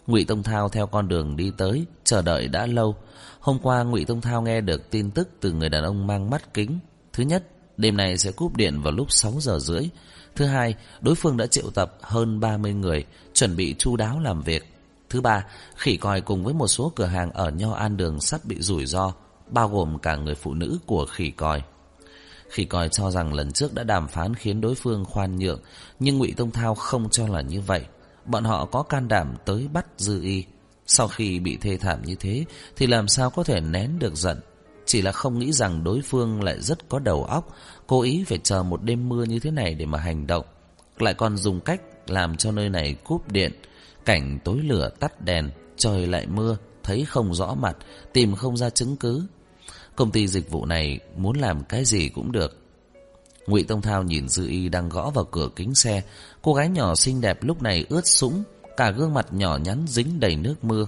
Ngụy Tông Thao theo con đường đi tới, chờ đợi đã lâu. Hôm qua Ngụy Tông Thao nghe được tin tức từ người đàn ông mang mắt kính. Thứ nhất, đêm nay sẽ cúp điện vào lúc sáu giờ rưỡi. Thứ hai, đối phương đã triệu tập hơn 30 người, chuẩn bị chu đáo làm việc. Thứ ba, khỉ còi cùng với một số cửa hàng ở Nho An Đường sắp bị rủi ro, bao gồm cả người phụ nữ của khỉ còi. Khỉ còi cho rằng lần trước đã đàm phán khiến đối phương khoan nhượng, nhưng Ngụy Tông Thao không cho là như vậy. Bọn họ có can đảm tới bắt Dư Y. Sau khi bị thê thảm như thế, thì làm sao có thể nén được giận. Chỉ là không nghĩ rằng đối phương lại rất có đầu óc, cố ý phải chờ một đêm mưa như thế này để mà hành động. Lại còn dùng cách làm cho nơi này cúp điện, cảnh tối lửa tắt đèn, trời lại mưa, thấy không rõ mặt, tìm không ra chứng cứ. Công ty dịch vụ này muốn làm cái gì cũng được. Ngụy Tông Thao nhìn Dư Y đang gõ vào cửa kính xe, cô gái nhỏ xinh đẹp lúc này ướt sũng, cả gương mặt nhỏ nhắn dính đầy nước mưa,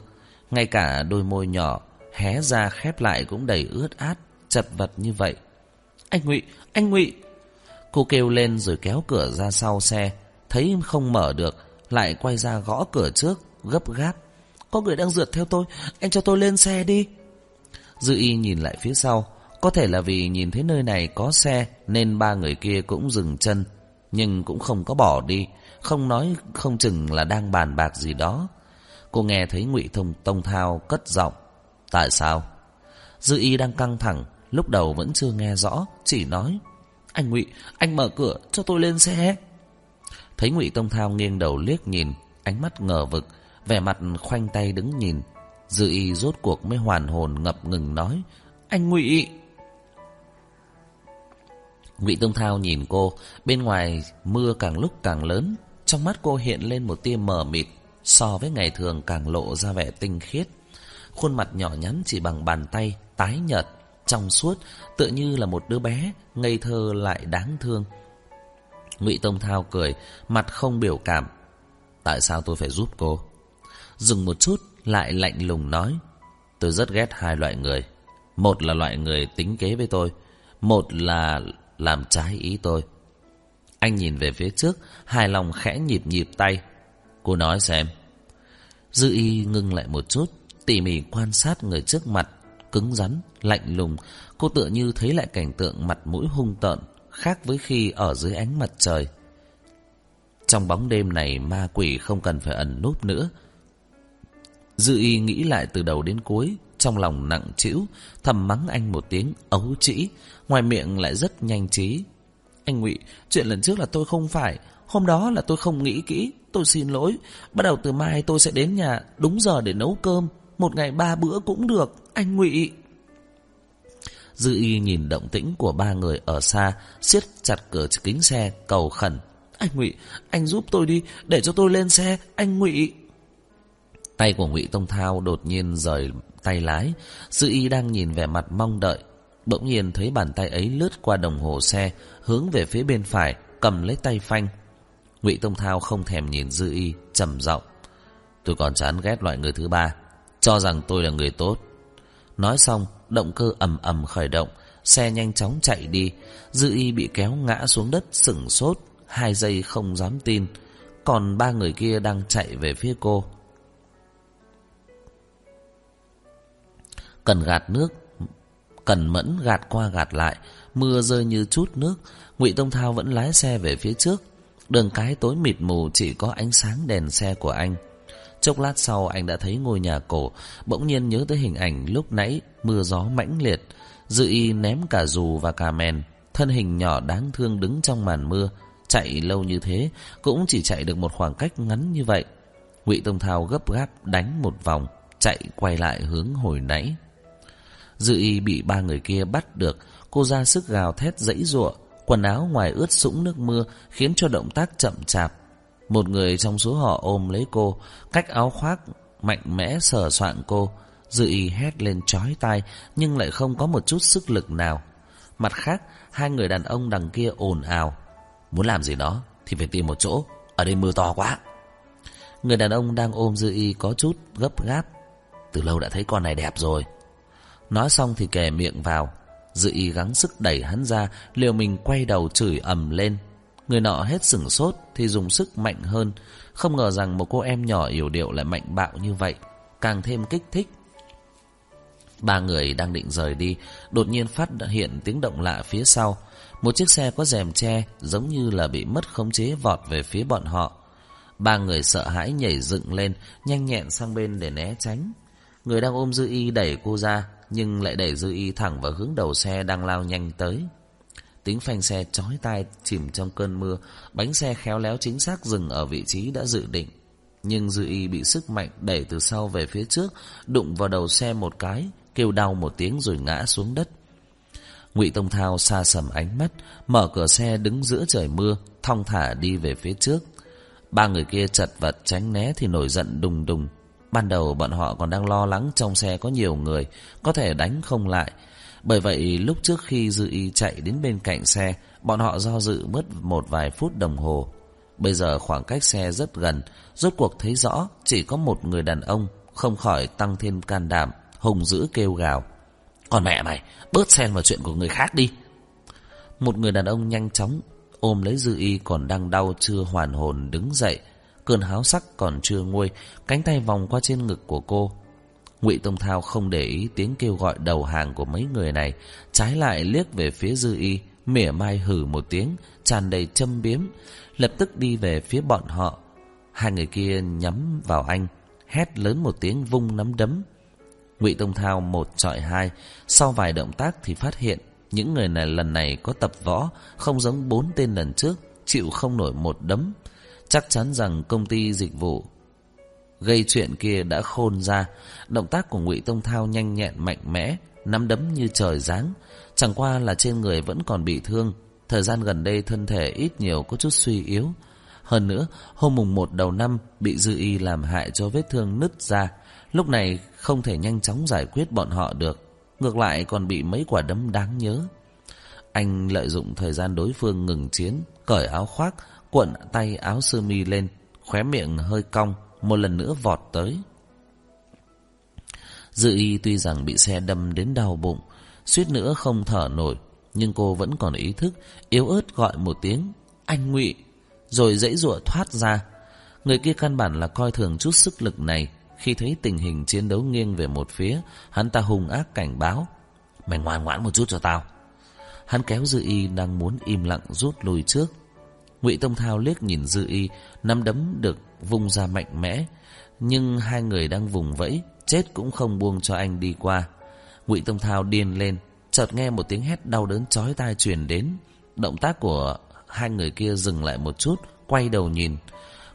ngay cả đôi môi nhỏ hé ra khép lại cũng đầy ướt át, chật vật như vậy. Anh Ngụy, anh Ngụy! Cô kêu lên rồi kéo cửa ra sau xe, thấy không mở được, lại quay ra gõ cửa trước, gấp gáp. Có người đang rượt theo tôi, anh cho tôi lên xe đi. Dư y nhìn lại phía sau, có thể là vì nhìn thấy nơi này có xe nên ba người kia cũng dừng chân, nhưng cũng không có bỏ đi, không nói không chừng là đang bàn bạc gì đó. Cô nghe thấy Ngụy Thông Tông Thao cất giọng, "Tại sao?" Dư Y đang căng thẳng, lúc đầu vẫn chưa nghe rõ, chỉ nói, "Anh Ngụy, anh mở cửa cho tôi lên xe." Thấy Ngụy Tông Thao nghiêng đầu liếc nhìn, ánh mắt ngờ vực, vẻ mặt khoanh tay đứng nhìn, Dư Y rốt cuộc mới hoàn hồn ngập ngừng nói, "Anh Ngụy." Ngụy Tông Thao nhìn cô, bên ngoài mưa càng lúc càng lớn, trong mắt cô hiện lên một tia mờ mịt, so với ngày thường càng lộ ra vẻ tinh khiết. Khuôn mặt nhỏ nhắn chỉ bằng bàn tay, tái nhợt, trong suốt, tựa như là một đứa bé, ngây thơ lại đáng thương. Ngụy Tông Thao cười, mặt không biểu cảm. Tại sao tôi phải giúp cô? Dừng một chút, lại lạnh lùng nói. Tôi rất ghét hai loại người. Một là loại người tính kế với tôi, một là làm trái ý tôi. Anh nhìn về phía trước, hài lòng khẽ nhịp nhịp tay. Cô nói xem. Dư y ngưng lại một chút, tỉ mỉ quan sát người trước mặt, cứng rắn, lạnh lùng. Cô tựa như thấy lại cảnh tượng mặt mũi hung tợn, khác với khi ở dưới ánh mặt trời. Trong bóng đêm này ma quỷ không cần phải ẩn núp nữa. Dư y nghĩ lại từ đầu đến cuối, trong lòng nặng trĩu, thầm mắng anh một tiếng ấu trĩ, ngoài miệng lại rất nhanh trí. Anh Ngụy, chuyện lần trước là tôi không phải, hôm đó là tôi không nghĩ kỹ, tôi xin lỗi. Bắt đầu từ mai tôi sẽ đến nhà đúng giờ để nấu cơm, một ngày ba bữa cũng được, anh Ngụy. Dư y nhìn động tĩnh của ba người ở xa, siết chặt cửa kính xe, cầu khẩn. Anh Ngụy, anh giúp tôi đi, để cho tôi lên xe, anh Ngụy. Tay của Ngụy Tông Thao đột nhiên rời tay lái, Dư y đang nhìn vẻ mặt mong đợi. Bỗng nhiên thấy bàn tay ấy lướt qua đồng hồ xe, hướng về phía bên phải, cầm lấy tay phanh. Ngụy Tông Thao không thèm nhìn Dư y, trầm giọng: "Tôi còn chán ghét loại người thứ ba, cho rằng tôi là người tốt." Nói xong, động cơ ầm ầm khởi động, xe nhanh chóng chạy đi, Dư y bị kéo ngã xuống đất sững sốt, hai giây không dám tin, còn ba người kia đang chạy về phía cô. Cần gạt nước Cần mẫn gạt qua gạt lại Mưa rơi như chút nước Ngụy Tông Thao vẫn lái xe về phía trước Đường cái tối mịt mù chỉ có ánh sáng đèn xe của anh. Chốc lát sau anh đã thấy ngôi nhà cổ, bỗng nhiên nhớ tới hình ảnh lúc nãy mưa gió mãnh liệt. Dự y ném cả dù và cả mèn, thân hình nhỏ đáng thương đứng trong màn mưa, chạy lâu như thế cũng chỉ chạy được một khoảng cách ngắn như vậy. Ngụy Tông Thao gấp gáp đánh một vòng, chạy quay lại hướng hồi nãy. Dư y bị ba người kia bắt được, cô ra sức gào thét dãy giụa, quần áo ngoài ướt sũng nước mưa khiến cho động tác chậm chạp. Một người trong số họ ôm lấy cô, cách áo khoác mạnh mẽ sờ soạn cô, Dư y hét lên chói tai nhưng lại không có một chút sức lực nào. Mặt khác, hai người đàn ông đằng kia ồn ào, muốn làm gì đó thì phải tìm một chỗ, ở đây mưa to quá. Người đàn ông đang ôm dư y có chút gấp gáp, từ lâu đã thấy con này đẹp rồi. Nói xong thì kề miệng vào, dự y gắng sức đẩy hắn ra, liều mình quay đầu chửi ầm lên. Người nọ hết sửng sốt thì dùng sức mạnh hơn, không ngờ rằng một cô em nhỏ yếu điệu lại mạnh bạo như vậy, càng thêm kích thích. Ba người đang định rời đi, đột nhiên phát hiện tiếng động lạ phía sau. Một chiếc xe có rèm che giống như là bị mất khống chế vọt về phía bọn họ. Ba người sợ hãi nhảy dựng lên, nhanh nhẹn sang bên để né tránh. Người đang ôm Dư Y đẩy cô ra, nhưng lại đẩy Dư Y thẳng vào hướng đầu xe đang lao nhanh tới. Tiếng phanh xe chói tai chìm trong cơn mưa, bánh xe khéo léo chính xác dừng ở vị trí đã dự định. Nhưng Dư Y bị sức mạnh đẩy từ sau về phía trước, đụng vào đầu xe một cái, kêu đau một tiếng rồi ngã xuống đất. Ngụy Tông Thao xa sầm ánh mắt, mở cửa xe đứng giữa trời mưa, thong thả đi về phía trước. Ba người kia chật vật tránh né thì nổi giận đùng đùng. Ban đầu bọn họ còn đang lo lắng trong xe có nhiều người, có thể đánh không lại. Bởi vậy lúc trước khi Dư Y chạy đến bên cạnh xe, bọn họ do dự mất một vài phút đồng hồ. Bây giờ khoảng cách xe rất gần, rốt cuộc thấy rõ chỉ có một người đàn ông, không khỏi tăng thêm can đảm, hùng dữ kêu gào. Còn mẹ mày, bớt xen vào chuyện của người khác đi. Một người đàn ông nhanh chóng ôm lấy dư y còn đang đau chưa hoàn hồn đứng dậy. Cơn háo sắc còn chưa nguôi, cánh tay vòng qua trên ngực của cô. Ngụy Tông Thao không để ý tiếng kêu gọi đầu hàng của mấy người này, trái lại liếc về phía dư y, mỉa mai hử một tiếng, tràn đầy châm biếm, lập tức đi về phía bọn họ. Hai người kia nhắm vào anh, hét lớn một tiếng vung nắm đấm. Ngụy Tông Thao một chọi hai, sau vài động tác thì phát hiện những người này lần này có tập võ, không giống bốn tên lần trước, chịu không nổi một đấm. Chắc chắn rằng công ty dịch vụ gây chuyện kia đã khôn ra, động tác của Ngụy Tông Thao nhanh nhẹn mạnh mẽ, nắm đấm như trời giáng, chẳng qua là trên người vẫn còn bị thương, thời gian gần đây thân thể ít nhiều có chút suy yếu. Hơn nữa, hôm mùng 1 đầu năm bị dư y làm hại cho vết thương nứt ra, lúc này không thể nhanh chóng giải quyết bọn họ được. Ngược lại còn bị mấy quả đấm đáng nhớ. Anh lợi dụng thời gian đối phương ngừng chiến, cởi áo khoác, cuộn tay áo sơ mi lên, khóe miệng hơi cong, một lần nữa vọt tới. Dự y tuy rằng bị xe đâm đến đau bụng, suýt nữa không thở nổi, nhưng cô vẫn còn ý thức, yếu ớt gọi một tiếng, anh ngụy rồi dãy rụa thoát ra. Người kia căn bản là coi thường chút sức lực này, khi thấy tình hình chiến đấu nghiêng về một phía, hắn ta hung ác cảnh báo. Mày ngoan ngoãn một chút cho tao. Hắn kéo Dư Y đang muốn im lặng rút lui trước. Ngụy Tông Thao liếc nhìn Dư Y, nắm đấm được vung ra mạnh mẽ, nhưng hai người đang vùng vẫy, chết cũng không buông cho anh đi qua. Ngụy Tông Thao điên lên, chợt nghe một tiếng hét đau đớn chói tai truyền đến. Động tác của hai người kia dừng lại một chút, quay đầu nhìn.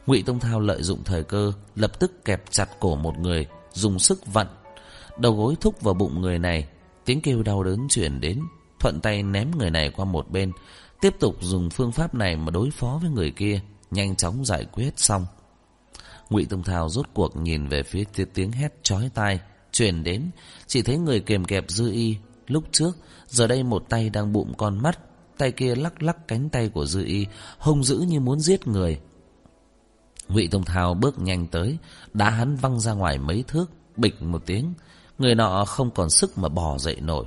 Ngụy Tông Thao lợi dụng thời cơ, lập tức kẹp chặt cổ một người, dùng sức vặn. Đầu gối thúc vào bụng người này, tiếng kêu đau đớn chuyển đến, thuận tay ném người này qua một bên, tiếp tục dùng phương pháp này mà đối phó với người kia, nhanh chóng giải quyết xong. Ngụy Tông Thao rốt cuộc nhìn về phía tiếng hét chói tai truyền đến, chỉ thấy người kềm kẹp Dư Y lúc trước, giờ đây một tay đang bụm con mắt, tay kia lắc lắc cánh tay của Dư Y, hung dữ như muốn giết người. Ngụy Tông Thao bước nhanh tới, đá hắn văng ra ngoài mấy thước, bịch một tiếng, người nọ không còn sức mà bò dậy nổi.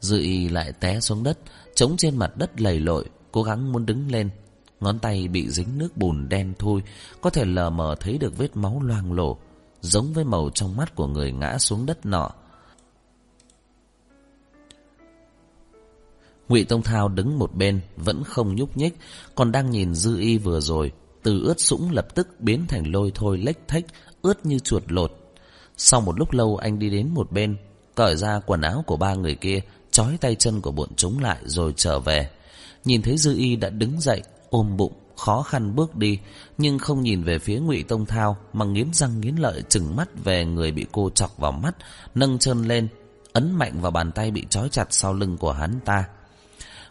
Dư y lại té xuống đất, chống trên mặt đất lầy lội, cố gắng muốn đứng lên. Ngón tay bị dính nước bùn đen thui, có thể lờ mờ thấy được vết máu loang lổ, giống với màu trong mắt của người ngã xuống đất nọ. Ngụy Tông Thao đứng một bên vẫn không nhúc nhích, còn đang nhìn Dư Y vừa rồi, từ ướt sũng lập tức biến thành lôi thôi lếch thách, ướt như chuột lột. Sau một lúc lâu anh đi đến một bên, cởi ra quần áo của ba người kia, trói tay chân của bọn chúng lại rồi trở về. Nhìn thấy Dư Y đã đứng dậy, ôm bụng, khó khăn bước đi, nhưng không nhìn về phía Ngụy Tông Thao mà nghiến răng nghiến lợi chừng mắt về người bị cô chọc vào mắt, nâng chân lên, ấn mạnh vào bàn tay bị trói chặt sau lưng của hắn ta.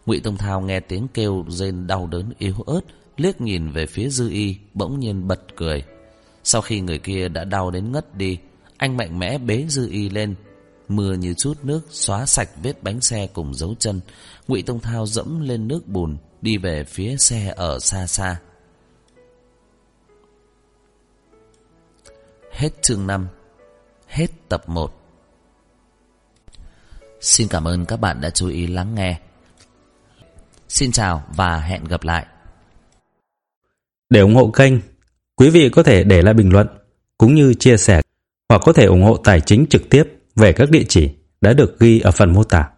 Ngụy Tông Thao nghe tiếng kêu rên đau đớn yếu ớt, liếc nhìn về phía Dư Y, bỗng nhiên bật cười. Sau khi người kia đã đau đến ngất đi, anh mạnh mẽ bế Dư Y lên, mưa như chút nước xóa sạch vết bánh xe cùng dấu chân. Ngụy Tông Thao dẫm lên nước bùn, đi về phía xe ở xa xa. Hết chương năm hết tập một Xin cảm ơn các bạn đã chú ý lắng nghe. Xin chào và hẹn gặp lại. Để ủng hộ kênh, quý vị có thể để lại bình luận cũng như chia sẻ hoặc có thể ủng hộ tài chính trực tiếp về các địa chỉ đã được ghi ở phần mô tả.